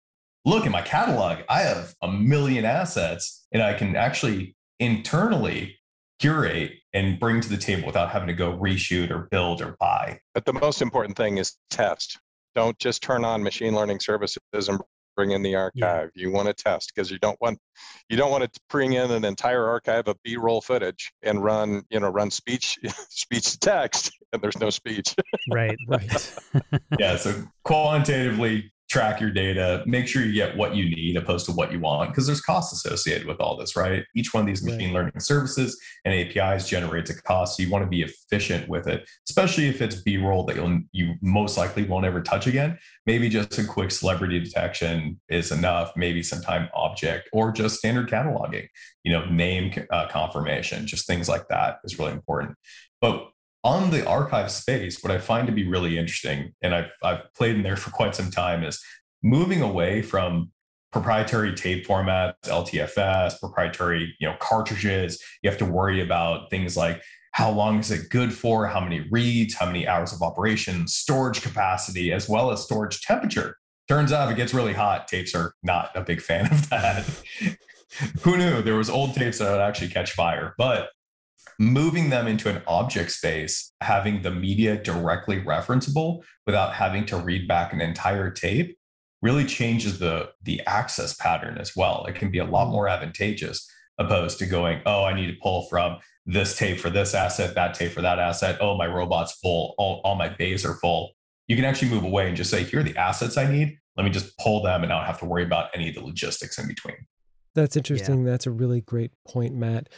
look in my catalog, I have a million assets, and I can actually internally curate and bring to the table without having to go reshoot or build or buy. But the most important thing is test. Don't just turn on machine learning services and bring in the archive. Yeah. You want to test because you don't want you don't want to bring in an entire archive of B-roll footage and run you know run speech speech to text and there's no speech. right, right. yeah, so quantitatively track your data, make sure you get what you need opposed to what you want, because there's costs associated with all this, right? Each one of these machine right. learning services and APIs generates a cost. So you want to be efficient with it, especially if it's B-roll that you'll you most likely won't ever touch again. Maybe just a quick celebrity detection is enough. Maybe some time object or just standard cataloging, you know, name uh, confirmation, just things like that is really important. But on the archive space, what I find to be really interesting, and I've, I've played in there for quite some time, is moving away from proprietary tape formats, LTFS, proprietary you know cartridges. You have to worry about things like how long is it good for, how many reads, how many hours of operation, storage capacity, as well as storage temperature. Turns out if it gets really hot, tapes are not a big fan of that. Who knew there was old tapes that would actually catch fire? But moving them into an object space, having the media directly referenceable without having to read back an entire tape really changes the the access pattern as well. It can be a lot mm. more advantageous opposed to going, oh, I need to pull from this tape for this asset, that tape for that asset. Oh, my robot's full. All, all my bays are full. You can actually move away and just say, here are the assets I need. Let me just pull them and I don't have to worry about any of the logistics in between. That's interesting. Yeah. That's a really great point, Matt.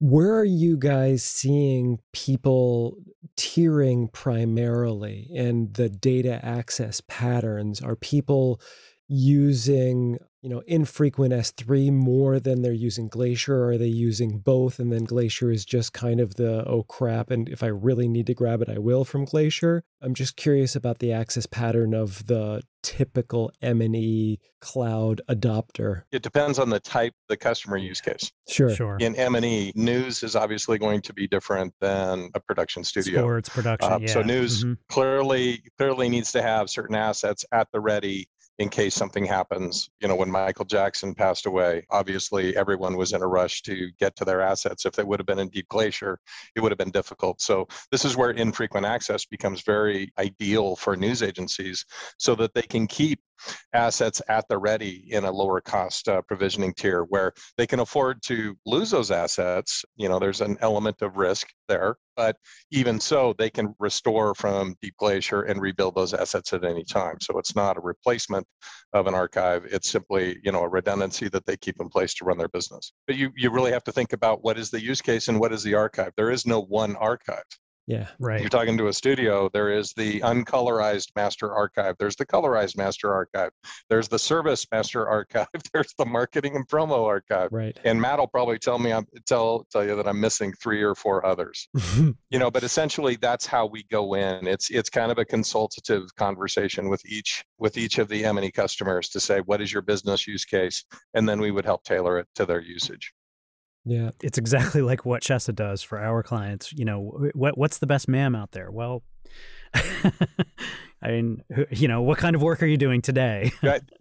Where are you guys seeing people tiering primarily and the data access patterns? Are people using you know infrequent s3 more than they're using glacier or are they using both? And then glacier is just kind of the oh crap and if i really need to grab it i will from glacier. I'm just curious about the access pattern of the typical m&e cloud adopter. It depends on the type the customer use case. Sure. Sure. In m&e news is obviously going to be different than a production studio. Sports production uh, yeah. so news mm-hmm. clearly clearly needs to have certain assets at the ready in case something happens. You know, when Michael Jackson passed away, obviously everyone was in a rush to get to their assets. If they would have been in deep glacier, it would have been difficult. So this is where infrequent access becomes very ideal for news agencies so that they can keep assets at the ready in a lower cost uh, provisioning tier where they can afford to lose those assets. You know, there's an element of risk there, but even so, they can restore from deep glacier and rebuild those assets at any time. So it's not a replacement of an archive. It's simply, you know, a redundancy that they keep in place to run their business. But you, you really have to think about what is the use case and what is the archive. There is no one archive. Yeah, right. You're talking to a studio. There is the uncolorized master archive. There's the colorized master archive. There's the service master archive. There's the marketing and promo archive. Right. And Matt will probably tell me, I'm tell tell you that I'm missing three or four others. you know, but essentially that's how we go in. It's it's kind of a consultative conversation with each with each of the M&E customers to say what is your business use case, and then we would help tailor it to their usage. Yeah, it's exactly like what Chesa does for our clients. You know, what what's the best MAM out there? Well, I mean, you know, what kind of work are you doing today?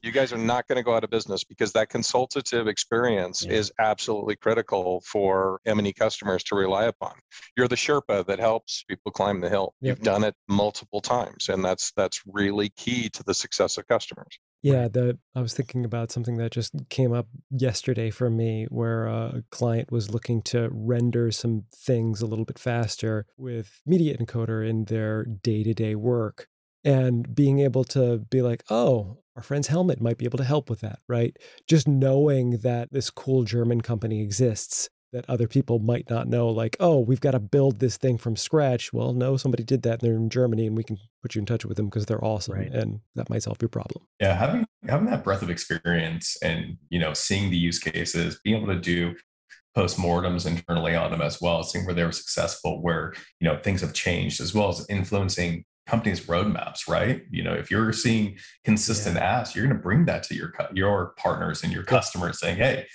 you guys are not going to go out of business because that consultative experience yeah. is absolutely critical for M&E customers to rely upon. You're the Sherpa that helps people climb the hill. Yep. You've done it multiple times, and that's that's really key to the success of customers. Yeah, the I was thinking about something that just came up yesterday for me where a client was looking to render some things a little bit faster with media encoder in their day-to-day work and being able to be like, "Oh, our friend's Helmut might be able to help with that," right? Just knowing that this cool German company exists that other people might not know like oh we've got to build this thing from scratch well no somebody did that and they're in germany and we can put you in touch with them because they're awesome right. and that might solve your problem yeah having having that breadth of experience and you know seeing the use cases being able to do postmortems internally on them as well seeing where they were successful where you know things have changed as well as influencing companies roadmaps right you know if you're seeing consistent yeah. you're going to bring that to your your partners and your customers saying hey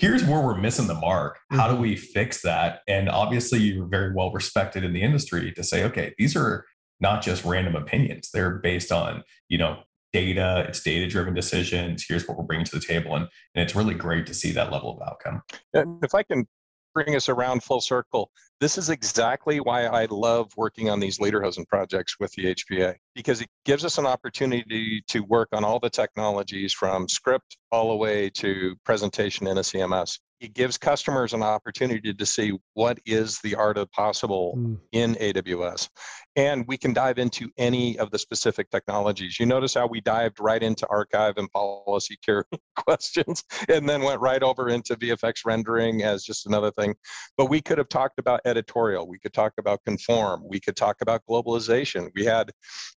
here's where we're missing the mark. How do mm-hmm. we fix that? And obviously, you're very well respected in the industry to say, okay, these are not just random opinions. They're based on, you know, data, it's data driven decisions. Here's what we're bringing to the table. And, and it's really great to see that level of outcome. If I can bring us around full circle. This is exactly why I love working on these Lederhosen projects with the HPA because it gives us an opportunity to work on all the technologies from script all the way to presentation in a CMS it gives customers an opportunity to see what is the art of possible mm. in AWS. And we can dive into any of the specific technologies. You notice how we dived right into archive and policy care questions and then went right over into VFX rendering as just another thing. But we could have talked about editorial. We could talk about conform. We could talk about globalization. We had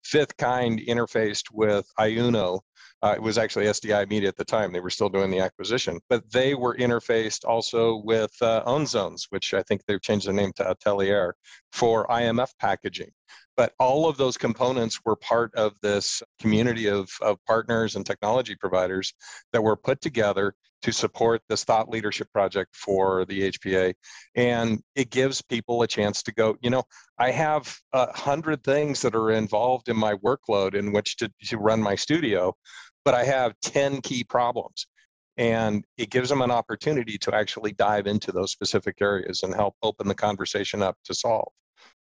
5th Kind interfaced with Iyuno uh, it was actually SDI Media at the time. They were still doing the acquisition, but they were interfaced also with uh, OwnZones, which I think they've changed their name to Ateliere. For IMF packaging. But all of those components were part of this community of, of partners and technology providers that were put together to support this thought leadership project for the HPA. And it gives people a chance to go, you know, I have a hundred things that are involved in my workload in which to, to run my studio, but I have 10 key problems. And it gives them an opportunity to actually dive into those specific areas and help open the conversation up to solve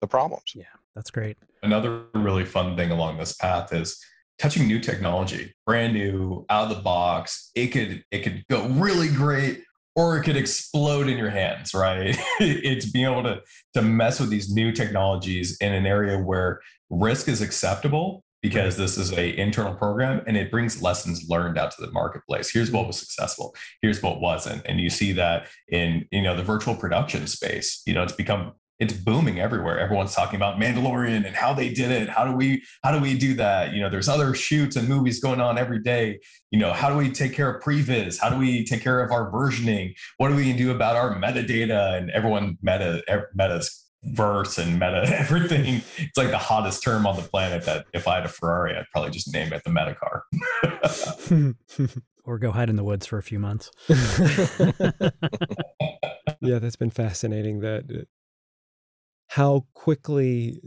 the problems. Yeah, that's great. Another really fun thing along this path is touching new technology, brand new, out of the box. It could it could go really great or it could explode in your hands, right? it's being able to to mess with these new technologies in an area where risk is acceptable because this is a internal program and it brings lessons learned out to the marketplace here's what mm-hmm. was successful here's what wasn't and you see that in you know the virtual production space you know it's become it's booming everywhere. Everyone's talking about Mandalorian and how they did it. How do we how do we do that? You know, there's other shoots and movies going on every day. You know, how do we take care of previs? How do we take care of our versioning? What do we do about our metadata? And everyone meta meta's verse and meta everything. It's like the hottest term on the planet. That if I had a Ferrari, I'd probably just name it the meta car. or go hide in the woods for a few months. yeah, that's been fascinating. That uh, how quickly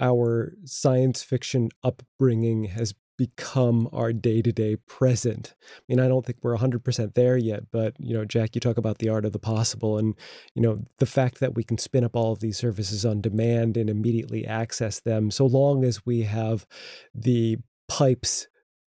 our science fiction upbringing has become our day-to-day present. I mean, I don't think we're 100% there yet, but you know, Jack, you talk about the art of the possible and you know, the fact that we can spin up all of these services on demand and immediately access them so long as we have the pipes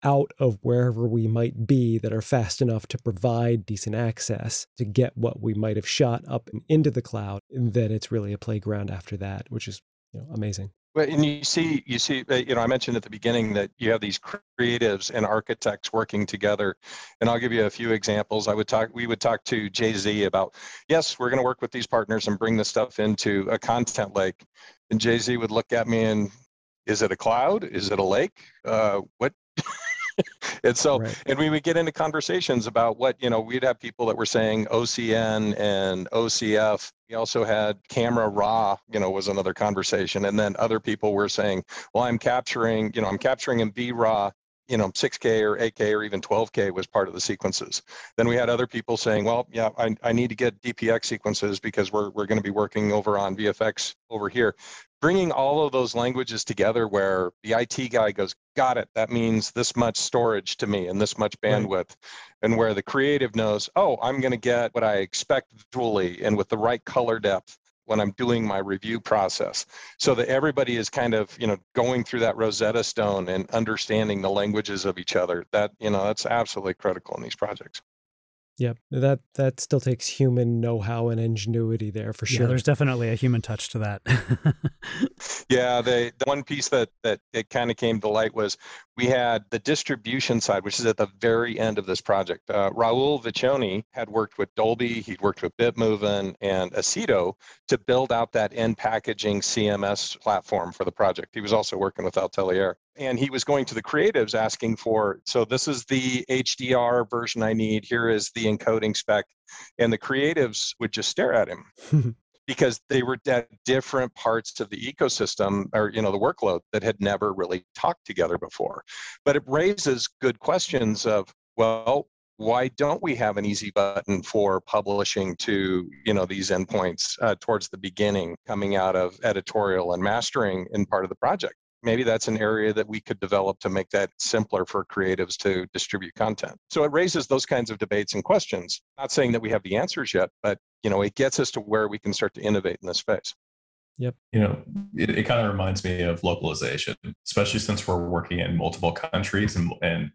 out of wherever we might be that are fast enough to provide decent access to get what we might have shot up and into the cloud, and then it's really a playground after that, which is you know, amazing. Well, and you see, you see, uh, you know, I mentioned at the beginning that you have these creatives and architects working together, and I'll give you a few examples. I would talk, we would talk to Jay Z about, yes, we're going to work with these partners and bring this stuff into a content lake, and Jay Z would look at me and, is it a cloud? Is it a lake? Uh, what? and so right. and we would get into conversations about what you know we'd have people that were saying ocn and ocf we also had camera raw you know was another conversation. And then other people were saying well i'm capturing you know i'm capturing in b raw you know 6k or 8k or even 12k was part of the sequences. Then we had other people saying well yeah i, I need to get dpx sequences because we're, we're going to be working over on vfx over here bringing all of those languages together where the IT guy goes, got it, that means this much storage to me and this much bandwidth. Right. And where the creative knows, oh, I'm going to get what I expect visually and with the right color depth when I'm doing my review process. So that everybody is kind of, you know, going through that Rosetta Stone and understanding the languages of each other. That, you know, that's absolutely critical in these projects. Yep, that that still takes human know-how and ingenuity there for sure. Yeah, there's definitely a human touch to that. yeah, the the one piece that that it kind of came to light was we had the distribution side, which is at the very end of this project. Uh, Raul Viccioni had worked with Dolby, he'd worked with Bitmovin and Accedo to build out that end packaging CMS platform for the project. He was also working with Ateliere and he was going to the creatives asking for so this is the hdr version i need here is the encoding spec and the creatives would just stare at him because they were at different parts of the ecosystem or you know the workload that had never really talked together before. But it raises good questions of well why don't we have an easy button for publishing to you know these endpoints uh, towards the beginning coming out of editorial and mastering in part of the project maybe that's an area that we could develop to make that simpler for creatives to distribute content. So it raises those kinds of debates and questions. Not saying that we have the answers yet, but you know, it gets us to where we can start to innovate in this space. Yep. You know, it, it kind of reminds me of localization, especially since we're working in multiple countries and, and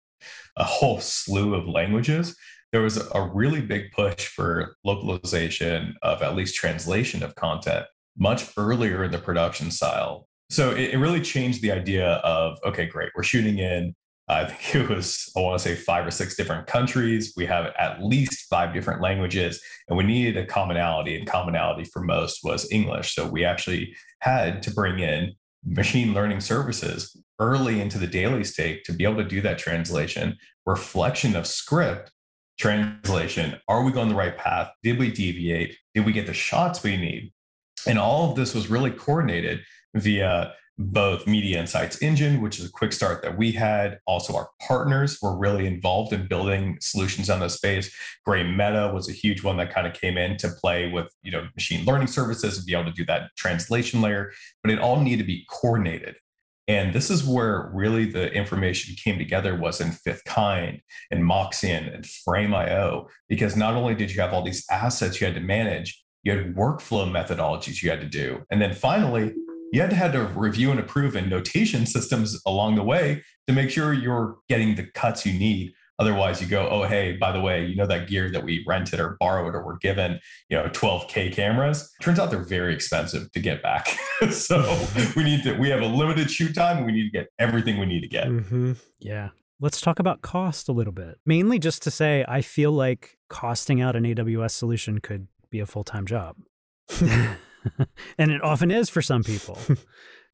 a whole slew of languages. There was a really big push for localization of at least translation of content much earlier in the production style so it, it really changed the idea of okay, great, we're shooting in. Uh, I think it was, I want to say five or six different countries. We have at least five different languages, and we needed a commonality. And commonality for most was English. So we actually had to bring in machine learning services early into the daily stake to be able to do that translation, reflection of script, translation. Are we going the right path? Did we deviate? Did we get the shots we need? And all of this was really coordinated via both Media Insights Engine, which is a quick start that we had. Also, our partners were really involved in building solutions on the space. GrayMeta was a huge one that kind of came in to play with you know machine learning services and be able to do that translation layer. But it all needed to be coordinated. And this is where really the information came together was in 5th Kind and Moxion and Frame.io, because not only did you have all these assets you had to manage, you had workflow methodologies you had to do. And then finally, you had to had to review and approve and notation systems along the way to make sure you're getting the cuts you need. Otherwise, you go, oh, hey, by the way, you know that gear that we rented or borrowed or were given, you know, 12K cameras. Turns out they're very expensive to get back. so we need to, we have a limited shoot time. We need to get everything we need to get. Mm-hmm. Yeah. Let's talk about cost a little bit. Mainly just to say, I feel like costing out an AWS solution could be a full time job. and it often is for some people.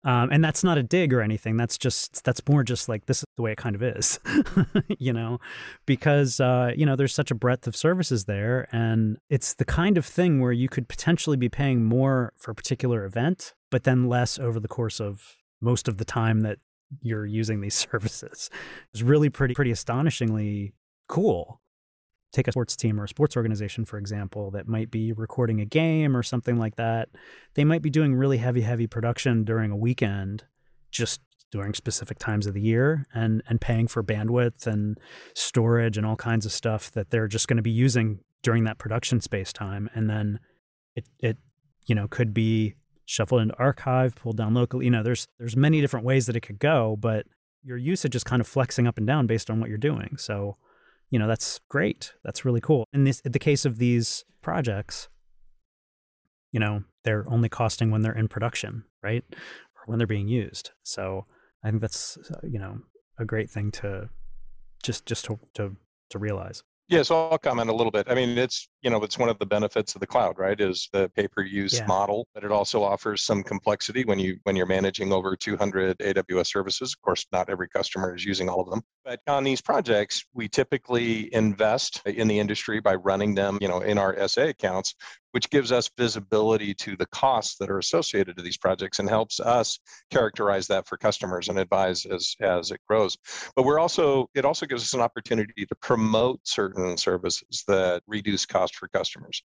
Um, and that's not a dig or anything. That's just that's more just like this is the way it kind of is, you know, because uh, you know there's such a breadth of services there, and it's the kind of thing where you could potentially be paying more for a particular event, but then less over the course of most of the time that you're using these services. It's really pretty pretty astonishingly cool take a sports team or a sports organization, for example, that might be recording a game or something like that. They might be doing really heavy, heavy production during a weekend, just during specific times of the year and and paying for bandwidth and storage and all kinds of stuff that they're just going to be using during that production space time and then it it you know could be shuffled into archive pulled down locally you know there's there's many different ways that it could go but your usage is kind of flexing up and down based on what you're doing so you know that's great. That's really cool. In this in the case of these projects you know they're only costing when they're in production right? Or when they're being used. So i think that's uh, you know a great thing to just just to to, to realize yeah, so I'll comment a little bit. I mean, it's you know, it's one of the benefits of the cloud, right? Is the pay-per-use yeah. model, but it also offers some complexity when you when you're managing over 200 AWS services. Of course, not every customer is using all of them, but on these projects, we typically invest in the industry by running them, you know, in our SA accounts which gives us visibility to the costs that are associated to these projects and helps us characterize that for customers and advise as, as it grows. But we're also, it also gives us an opportunity to promote certain services that reduce cost for customers.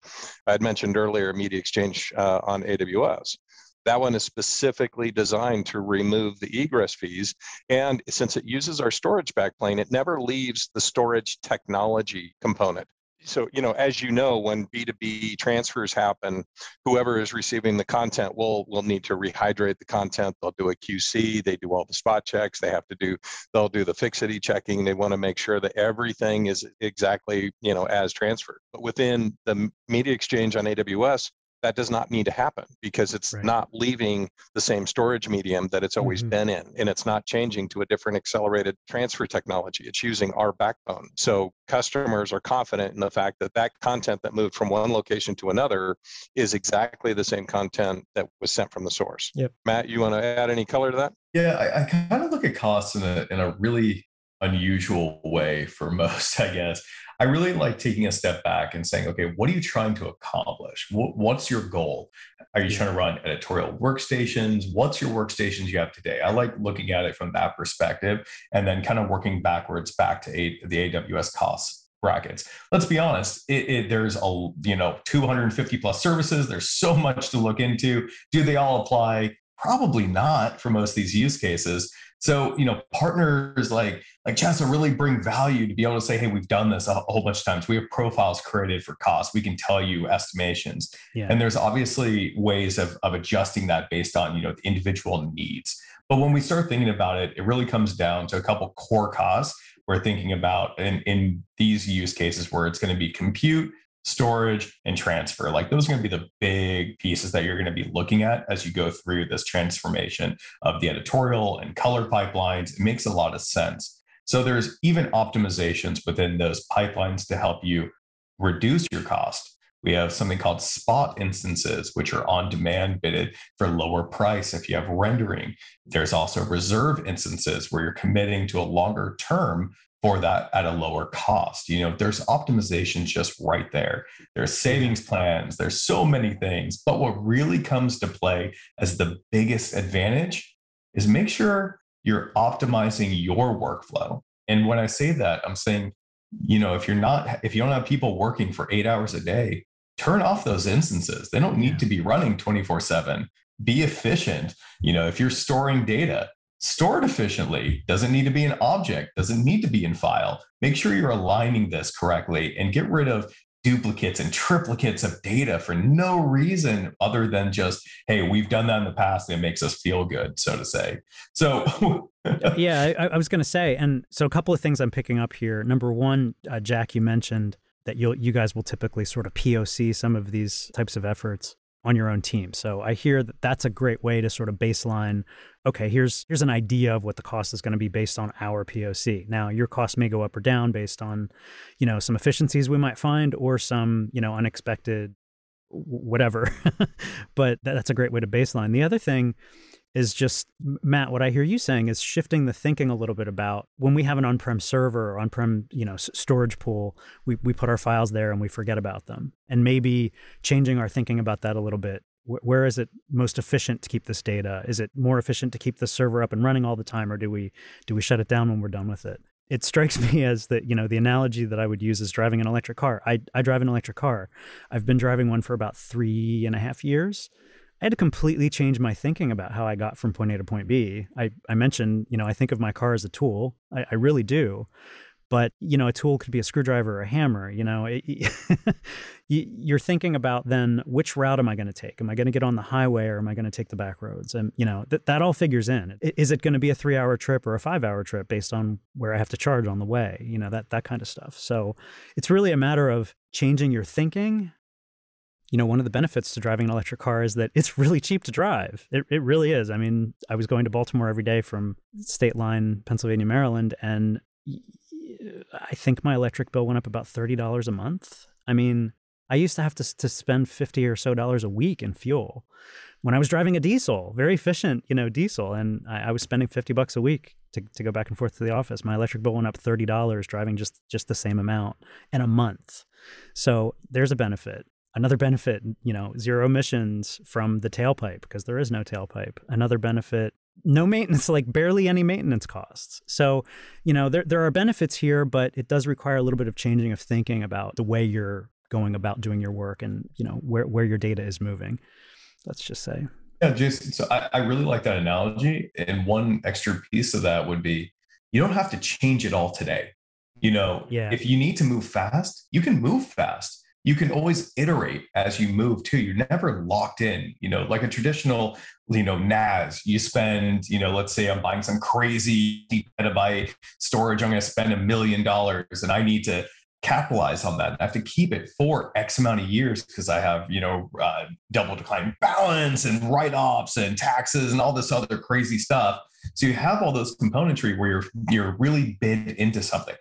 I had mentioned earlier Media Exchange uh, on AWS. That one is specifically designed to remove the egress fees. And since it uses our storage backplane, it never leaves the storage technology component so you know as you know when b2b transfers happen whoever is receiving the content will will need to rehydrate the content. They'll do a qc they do all the spot checks they have to do they'll do the fixity checking. They want to make sure that everything is exactly you know as transferred. But within the media exchange on aws that does not need to happen because it's right. not leaving the same storage medium that it's always mm-hmm. been in and it's not changing to a different accelerated transfer technology it's using our backbone so customers are confident in the fact that that content that moved from one location to another is exactly the same content that was sent from the source yep. matt you want to add any color to that yeah i, I kind of look at costs in a, in a really unusual way for most i guess I really like taking a step back and saying, okay, what are you trying to accomplish? What's your goal? Are you trying to run editorial workstations? What's your workstations you have today? I like looking at it from that perspective and then kind of working backwards back to the AWS costs brackets. Let's be honest, it, it, there's a you know 250 plus services. There's so much to look into. Do they all apply? Probably not for most of these use cases. So, you know, partners like like Chesa really bring value to be able to say, hey, we've done this a, whole bunch of times. We have profiles created for cost. We can tell you estimations. Yeah. And there's obviously ways of, of adjusting that based on, you know, the individual needs. But when we start thinking about it, it really comes down to a couple core costs we're thinking about in, in these use cases where it's going to be compute, storage, and transfer. Like those are going to be the big pieces that you're going to be looking at as you go through this transformation of the editorial and color pipelines. It makes a lot of sense. So there's even optimizations within those pipelines to help you reduce your cost. We have something called spot instances, which are on demand bidded for lower price if you have rendering. There's also reserve instances where you're committing to a longer term for that at a lower cost. You know, there's optimization just right there. There's savings plans, there's so many things. But what really comes to play as the biggest advantage is make sure you're optimizing your workflow. And when I say that, I'm saying, you know, if you're not, if you don't have people working for eight hours a day, turn off those instances. They don't need to be running 24 7. Be efficient. You know, if you're storing data, store it efficiently. Doesn't need to be an object, doesn't need to be in file. Make sure you're aligning this correctly and get rid of duplicates and triplicates of data for no reason other than just, hey, we've done that in the past and it makes us feel good, so to say. So, yeah, I, I was going to say, and so a couple of things I'm picking up here. Number one, uh, Jack, you mentioned that you you guys will typically sort of POC some of these types of efforts on your own team. So I hear that that's a great way to sort of baseline. Okay, here's here's an idea of what the cost is going to be based on our POC. Now your cost may go up or down based on, you know, some efficiencies we might find or some you know unexpected whatever. but that's a great way to baseline. The other thing is just Matt. What I hear you saying is shifting the thinking a little bit about when we have an on-prem server or on-prem, you know, storage pool. We we put our files there and we forget about them, and maybe changing our thinking about that a little bit. Where is it most efficient to keep this data? Is it more efficient to keep the server up and running all the time, or do we do we shut it down when we're done with it? it strikes me as that you know the analogy that I would use is driving an electric car. I I drive an electric car. I've been driving one for about three and a half years, I had to completely change my thinking about how I got from point A to point B. I, I mentioned, you know, I think of my car as a tool. I, I really do. But, you know, a tool could be a screwdriver or a hammer. You know, it, you're thinking about then which route am I going to take? Am I going to get on the highway or am I going to take the back roads? And, you know, that, that all figures in. Is it going to be a three hour trip or a five hour trip based on where I have to charge on the way? You know, that, that kind of stuff. So it's really a matter of changing your thinking you know, one of the benefits to driving an electric car is that it's really cheap to drive. It, it really is. I mean, I was going to Baltimore every day from state line, Pennsylvania, Maryland, and I think my electric bill went up about $30 a month. I mean, I used to have to, to spend 50 or so dollars a week in fuel when I was driving a diesel, very efficient, you know, diesel. And I, I was spending 50 bucks a week to, to go back and forth to the office. My electric bill went up $30 driving just, just the same amount in a month. So there's a benefit. Another benefit, you know, zero emissions from the tailpipe because there is no tailpipe. Another benefit, no maintenance, like barely any maintenance costs. So, you know, there, there are benefits here, but it does require a little bit of changing of thinking about the way you're going about doing your work and, you know, where, where your data is moving. Let's just say. Yeah, Jason. So I, I really like that analogy. And one extra piece of that would be you don't have to change it all today. You know, yeah. if you need to move fast, you can move fast you can always iterate as you move too. You're never locked in, you know, like a traditional, you know, NAS. You spend, you know, let's say I'm buying some crazy petabyte storage. I'm going to spend a million dollars and I need to capitalize on that. I have to keep it for X amount of years because I have, you know, uh, double decline balance and write offs and taxes and all this other crazy stuff. So you have all those componentry where you're you're really bid into something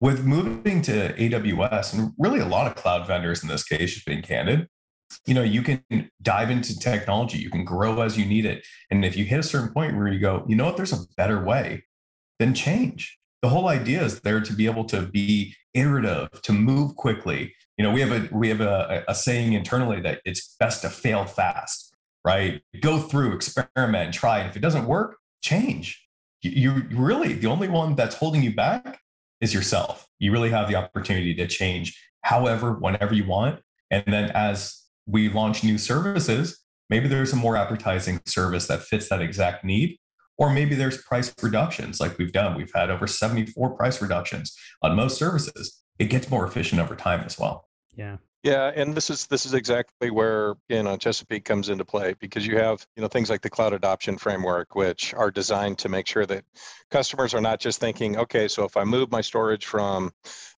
with moving to AWS and really a lot of cloud vendors in this case, just being candid, you know, you can dive into technology, you can grow as you need it. And if you hit a certain point where you go, you know what, there's a better way, then change. The whole idea is there to be able to be iterative, to move quickly. You know, we have a we have a, a saying internally that it's best to fail fast, right? Go through, experiment, try. And if it doesn't work, change. You, you really the only one that's holding you back is yourself. You really have the opportunity to change however, whenever you want. And then as we launch new services, maybe there's a more advertising service that fits that exact need. Or maybe there's price reductions like we've done. We've had over 74 price reductions on most services. It gets more efficient over time as well. Yeah. Yeah, and this is this is exactly where you know Chesapeake comes into play because you have you know things like the cloud adoption framework, which are designed to make sure that customers are not just thinking, okay, so if I move my storage from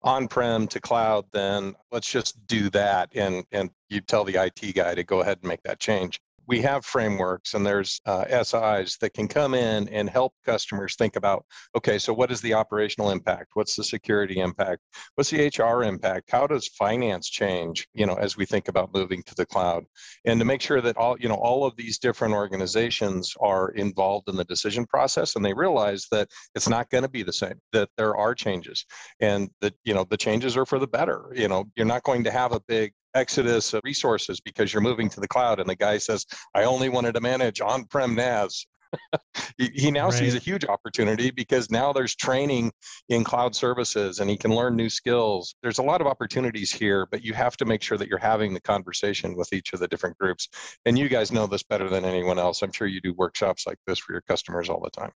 on-prem to cloud, then let's just do that, and and you tell the IT guy to go ahead and make that change. We have frameworks and there's uh, SIs that can come in and help customers think about okay, so what is the operational impact? What's the security impact? What's the HR impact? How does finance change, you know, as we think about moving to the cloud? And to make sure that all, you know, all of these different organizations are involved in the decision process and they realize that it's not going to be the same, that there are changes and that, you know, the changes are for the better. You know, you're not going to have a big exodus of resources because you're moving to the cloud. And the guy says i only wanted to manage on-prem nas he, he, now right. sees a huge opportunity because now there's training in cloud services and he can learn new skills. There's a lot of opportunities here but you have to make sure that you're having the conversation with each of the different groups. And you guys know this better than anyone else. I'm sure you do workshops like this for your customers all the time.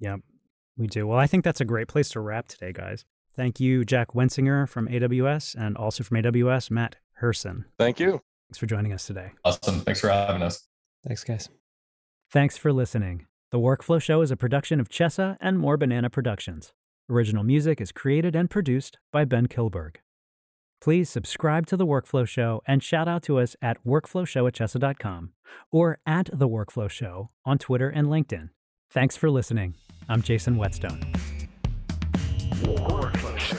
Yeah we do. Well i think that's a great place to wrap today guys. Thank you, Jack Wenzinger from AWS, and also from AWS, Matt Herson. Thank you. Thanks for joining us today. Awesome. Thanks for having us. Thanks, guys. Thanks for listening. The Workflow Show is a production of Chesa and More Banana Productions. Original music is created and produced by Ben Kilberg. Please subscribe to The Workflow Show and shout out to us at workflowshow at chesa.com or at The Workflow Show on Twitter and LinkedIn. Thanks for listening. I'm Jason Whetstone. Workflow.